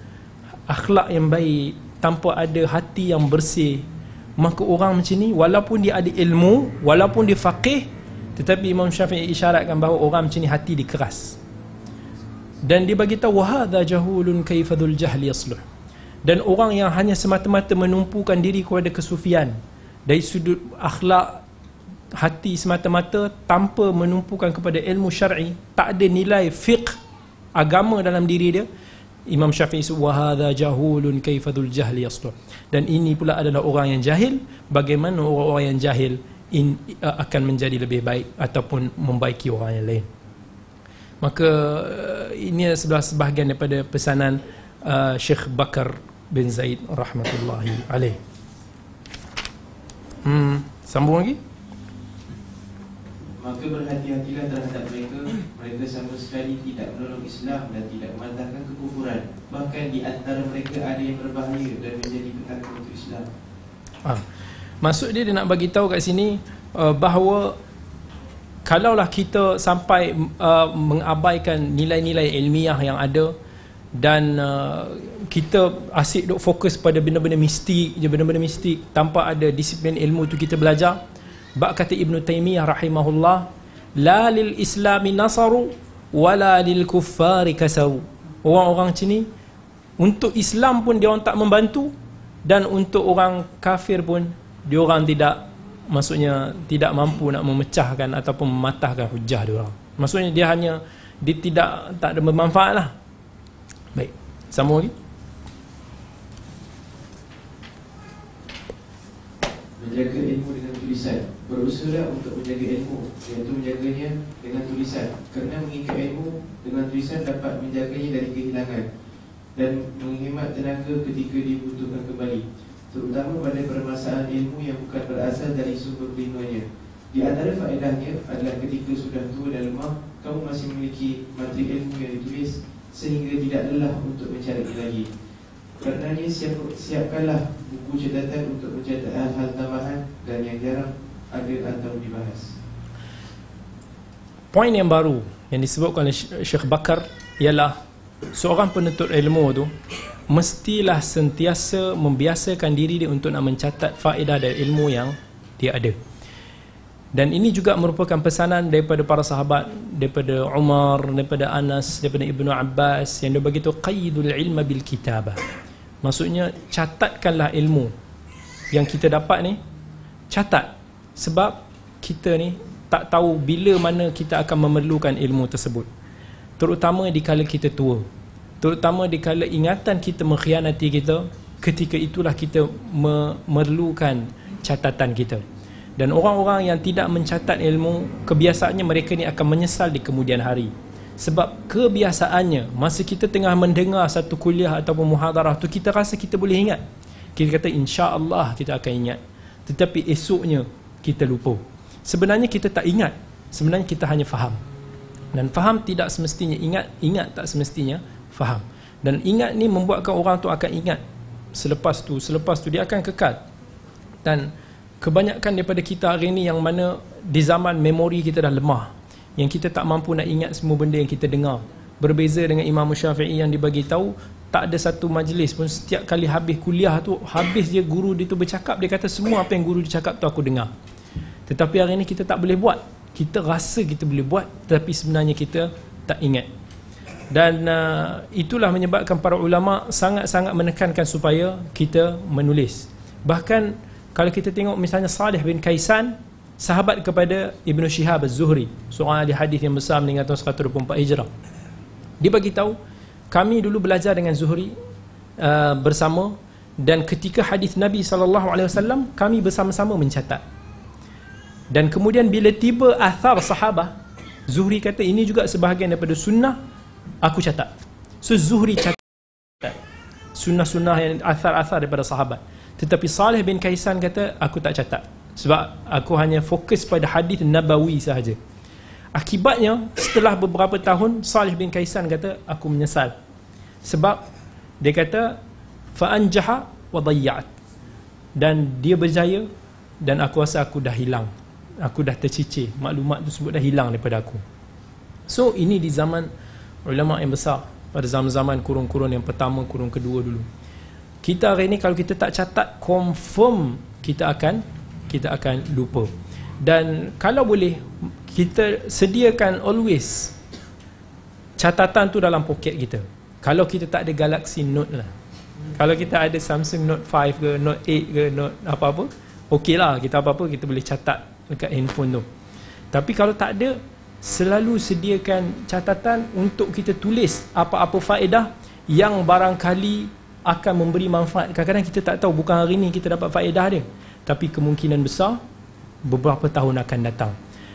akhlak yang baik tanpa ada hati yang bersih maka orang macam ni walaupun dia ada ilmu walaupun dia faqih tetapi Imam Syafi'i isyaratkan bahawa orang macam ni hati dia keras. Dan dia bagi tahu hadza jahulun kaifadul jahli yasluh. Dan orang yang hanya semata-mata menumpukan diri kepada kesufian dari sudut akhlak hati semata-mata tanpa menumpukan kepada ilmu syar'i tak ada nilai fiqh agama dalam diri dia Imam Syafi'i wa hadza jahulun kaifadul jahli yasluh dan ini pula adalah orang yang jahil. Bagaimana orang-orang yang jahil in, uh, akan menjadi lebih baik ataupun membaiki orang yang lain? Maka uh, ini sebelah sebahagian daripada pesanan uh, Syekh Bakar bin Zaid rahmatullahi alaih. Hmm sambung lagi maka berhati-hatilah terhadap mereka. Mereka sama sekali tidak menolong Islam dan tidak memantahkan kekufuran. Bahkan di antara mereka ada yang berbahaya dan menjadi petaka untuk Islam. Ha. maksud dia dia nak bagi tahu kat sini uh, bahawa kalaulah kita sampai uh, mengabaikan nilai-nilai ilmiah yang ada dan uh, kita asyik duk fokus pada benda-benda mistik je benda-benda mistik tanpa ada disiplin ilmu tu kita belajar Bak kata Ibn Taymiyah rahimahullah La lil islami nasaru Wala lil kuffari kasaru. Orang-orang macam ni Untuk Islam pun dia orang tak membantu Dan untuk orang kafir pun Dia orang tidak Maksudnya tidak mampu nak memecahkan Ataupun mematahkan hujah dia orang. Maksudnya dia hanya dia tidak tak ada bermanfaat lah. Baik sambung lagi. Menjaga ilmu tulisan. Berusaha untuk menjaga ilmu. Iaitu menjaganya dengan tulisan. Kerana mengikat ilmu dengan tulisan dapat menjaganya dari kehilangan dan menghemat tenaga ketika dibutuhkan kembali terutama pada permasalahan ilmu yang bukan berasal dari sumber primernya di antara faedahnya adalah ketika sudah tua dan lemah kamu masih memiliki materi ilmu yang ditulis sehingga tidak lelah untuk mencari lagi Karenanya siap, siapkanlah buku catatan untuk mencatat hal-hal tambahan dan yang jarang ada atau dibahas. Poin yang baru yang disebutkan oleh Syekh Bakar ialah seorang penuntut ilmu tu mestilah sentiasa membiasakan diri dia untuk nak mencatat faedah dari ilmu yang dia ada. Dan ini juga merupakan pesanan daripada para sahabat, daripada Umar, daripada Anas, daripada Ibnu Abbas yang dia begitu qaidul ilma bil kitabah. Maksudnya catatkanlah ilmu yang kita dapat ni, catat. Sebab kita ni tak tahu bila mana kita akan memerlukan ilmu tersebut. Terutama di kala kita tua. Terutama di kala ingatan kita mengkhianati kita, ketika itulah kita memerlukan catatan kita. Dan orang-orang yang tidak mencatat ilmu, kebiasaannya mereka ni akan menyesal di kemudian hari. Sebab kebiasaannya, masa kita tengah mendengar satu kuliah ataupun muhadarah tu, kita rasa kita boleh ingat. Kita kata insya Allah kita akan ingat. Tetapi esoknya kita lupa. Sebenarnya kita tak ingat. Sebenarnya kita hanya faham. Dan faham tidak semestinya ingat, ingat tak semestinya faham. Dan ingat ni membuatkan orang tu akan ingat. Selepas tu, selepas tu dia akan kekal. Dan kebanyakan daripada kita hari ini yang mana di zaman memori kita dah lemah yang kita tak mampu nak ingat semua benda yang kita dengar. Berbeza dengan Imam Syafi'i yang dibagi tahu tak ada satu majlis pun setiap kali habis kuliah tu habis dia guru dia tu bercakap dia kata semua apa yang guru dia cakap tu aku dengar. Tetapi hari ini kita tak boleh buat. Kita rasa kita boleh buat tetapi sebenarnya kita tak ingat. Dan uh, itulah menyebabkan para ulama sangat-sangat menekankan supaya kita menulis. Bahkan kalau kita tengok misalnya Salih bin Kaisan sahabat kepada Ibnu Shihab Az-Zuhri. Seorang ahli hadis yang besar meninggal tahun 124 Hijrah. Dia bagi tahu kami dulu belajar dengan Zuhri uh, bersama dan ketika hadis Nabi sallallahu alaihi wasallam kami bersama-sama mencatat. Dan kemudian bila tiba athar sahabah Zuhri kata ini juga sebahagian daripada sunnah aku catat. So Zuhri catat sunnah-sunnah yang athar-athar daripada sahabat. Tetapi Saleh bin Kaisan kata aku tak catat sebab aku hanya fokus pada hadis nabawi sahaja. Akibatnya setelah beberapa tahun Saleh bin Kaisan kata aku menyesal. Sebab dia kata fa anjaha wa dayyat. Dan dia berjaya dan aku rasa aku dah hilang. Aku dah tercicir. Maklumat tu sebut dah hilang daripada aku. So ini di zaman ulama yang besar pada zaman-zaman kurun-kurun yang pertama, kurun kedua dulu kita hari ni kalau kita tak catat confirm kita akan kita akan lupa. Dan kalau boleh kita sediakan always catatan tu dalam poket kita. Kalau kita tak ada Galaxy Note lah. Kalau kita ada Samsung Note 5 ke Note 8 ke Note apa-apa okey lah. Kita apa-apa kita boleh catat dekat handphone tu. Tapi kalau tak ada selalu sediakan catatan untuk kita tulis apa-apa faedah yang barangkali akan memberi manfaat. Kadang-kadang kita tak tahu bukan hari ni kita dapat faedah dia tapi kemungkinan besar beberapa tahun akan datang.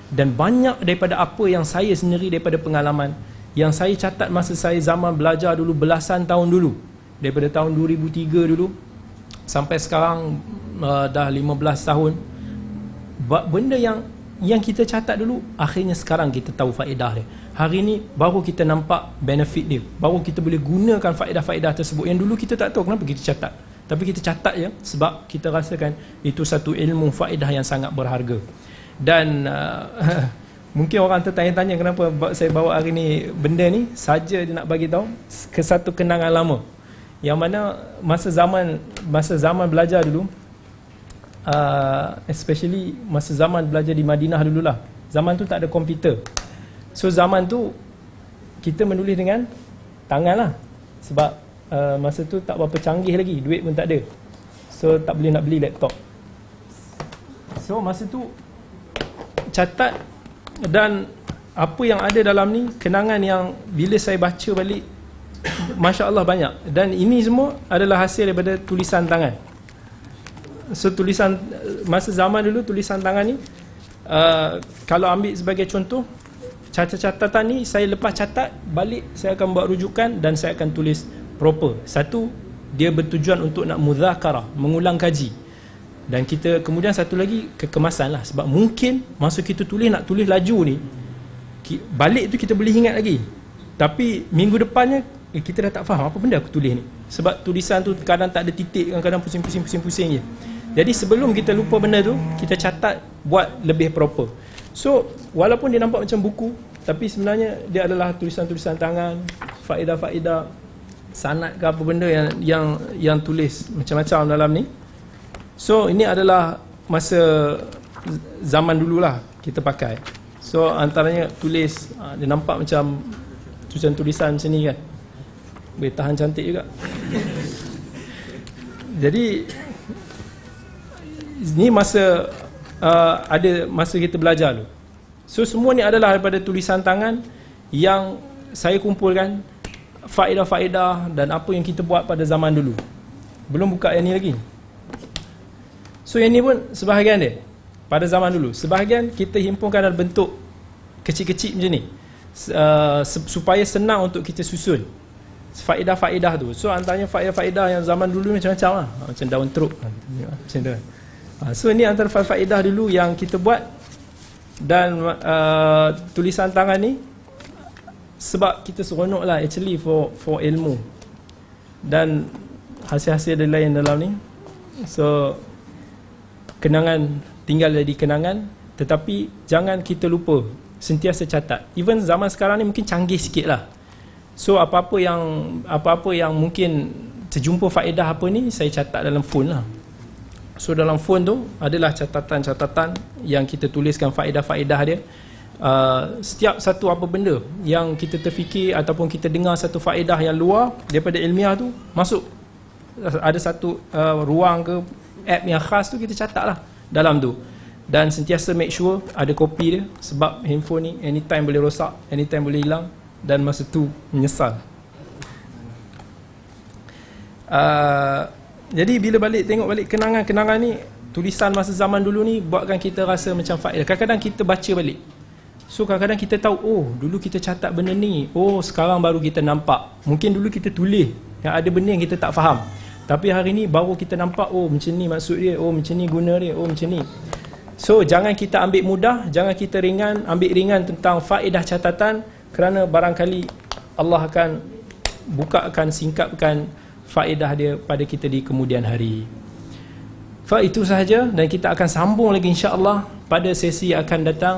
Dan banyak daripada apa yang saya sendiri daripada pengalaman yang saya catat masa saya zaman belajar dulu belasan tahun dulu daripada tahun 2003 dulu sampai sekarang uh, dah 15 tahun. Benda yang yang kita catat dulu akhirnya sekarang kita tahu faedah dia. Hari ini baru kita nampak benefit dia. Baru kita boleh gunakan faedah-faedah tersebut. Yang dulu kita tak tahu kenapa kita catat tapi kita catat ya sebab kita rasakan itu satu ilmu faedah yang sangat berharga. Dan uh, mungkin orang tertanya-tanya kenapa saya bawa hari ni benda ni saja dia nak bagi tahu ke satu kenangan lama. Yang mana masa zaman masa zaman belajar dulu uh, especially masa zaman belajar di Madinah dululah. Zaman tu tak ada komputer. So zaman tu kita menulis dengan tangan lah. Sebab uh, masa tu tak berapa canggih lagi duit pun tak ada so tak boleh nak beli laptop. So masa tu catat dan apa yang ada dalam ni kenangan yang bila saya baca balik Masya Allah banyak. Dan ini semua adalah hasil daripada tulisan tangan. So tulisan masa zaman dulu tulisan tangan ni uh, kalau ambil sebagai contoh catatan ni saya lepas catat balik saya akan buat rujukan dan saya akan tulis proper. Satu dia bertujuan untuk nak muzakarah mengulang kaji. Dan kita kemudian satu lagi kekemasan lah. Sebab mungkin masa kita tulis nak tulis laju ni balik tu kita boleh ingat lagi. Tapi minggu depannya eh, kita dah tak faham apa benda aku tulis ni. Sebab tulisan tu kadang tak ada titik kadang pusing-pusing pusing-pusing je. Jadi sebelum kita lupa benda tu kita catat buat lebih proper. So walaupun dia nampak macam buku tapi sebenarnya dia adalah tulisan-tulisan tangan faedah-faedah sanat ke apa benda yang yang yang tulis macam-macam dalam ni. So ini adalah masa zaman dululah kita pakai. So antaranya tulis ah, dia nampak macam tulisan-tulisan macam ni kan. Boleh tahan cantik juga. Jadi ni masa uh, ada masa kita belajar tu so semua ni adalah daripada tulisan tangan yang saya kumpulkan faedah-faedah dan apa yang kita buat pada zaman dulu. Belum buka yang ni lagi. So yang ni pun sebahagian dia. Pada zaman dulu. Sebahagian kita himpunkan dalam bentuk kecil-kecil macam ni. Uh, supaya senang untuk kita susun faedah-faedah tu. So antaranya faedah-faedah yang zaman dulu macam-macam lah. Macam daun teruk. Macam tu ha, so ni antara faedah dulu yang kita buat. Dan uh, tulisan tangan ni sebab kita seronok lah actually for for ilmu dan hasil-hasil ada lain dalam ni so kenangan tinggal jadi kenangan tetapi jangan kita lupa sentiasa catat even zaman sekarang ni mungkin canggih sikit lah So apa-apa yang apa-apa yang mungkin terjumpa faedah apa ni saya catat dalam phone lah. So dalam phone tu adalah catatan-catatan yang kita tuliskan faedah-faedah dia. Uh, setiap satu apa benda yang kita terfikir ataupun kita dengar satu faedah yang luar daripada ilmiah tu masuk. Ada satu uh, ruang ke app yang khas tu kita catat lah dalam tu. Dan sentiasa make sure ada kopi dia sebab handphone ni anytime boleh rosak anytime boleh hilang dan masa tu menyesal. Uh, jadi bila balik tengok balik kenangan-kenangan ni tulisan masa zaman dulu ni buatkan kita rasa macam faedah. Kadang-kadang kita baca balik so kadang-kadang kita tahu oh dulu kita catat benda ni oh sekarang baru kita nampak mungkin dulu kita tulis yang ada benda yang kita tak faham tapi hari ni baru kita nampak oh macam ni maksud dia oh macam ni guna dia oh macam ni so jangan kita ambil mudah jangan kita ringan ambil ringan tentang faedah catatan kerana barangkali Allah akan bukakan singkapkan faedah dia pada kita di kemudian hari. Fa itu sahaja dan kita akan sambung lagi insya-Allah pada sesi akan datang.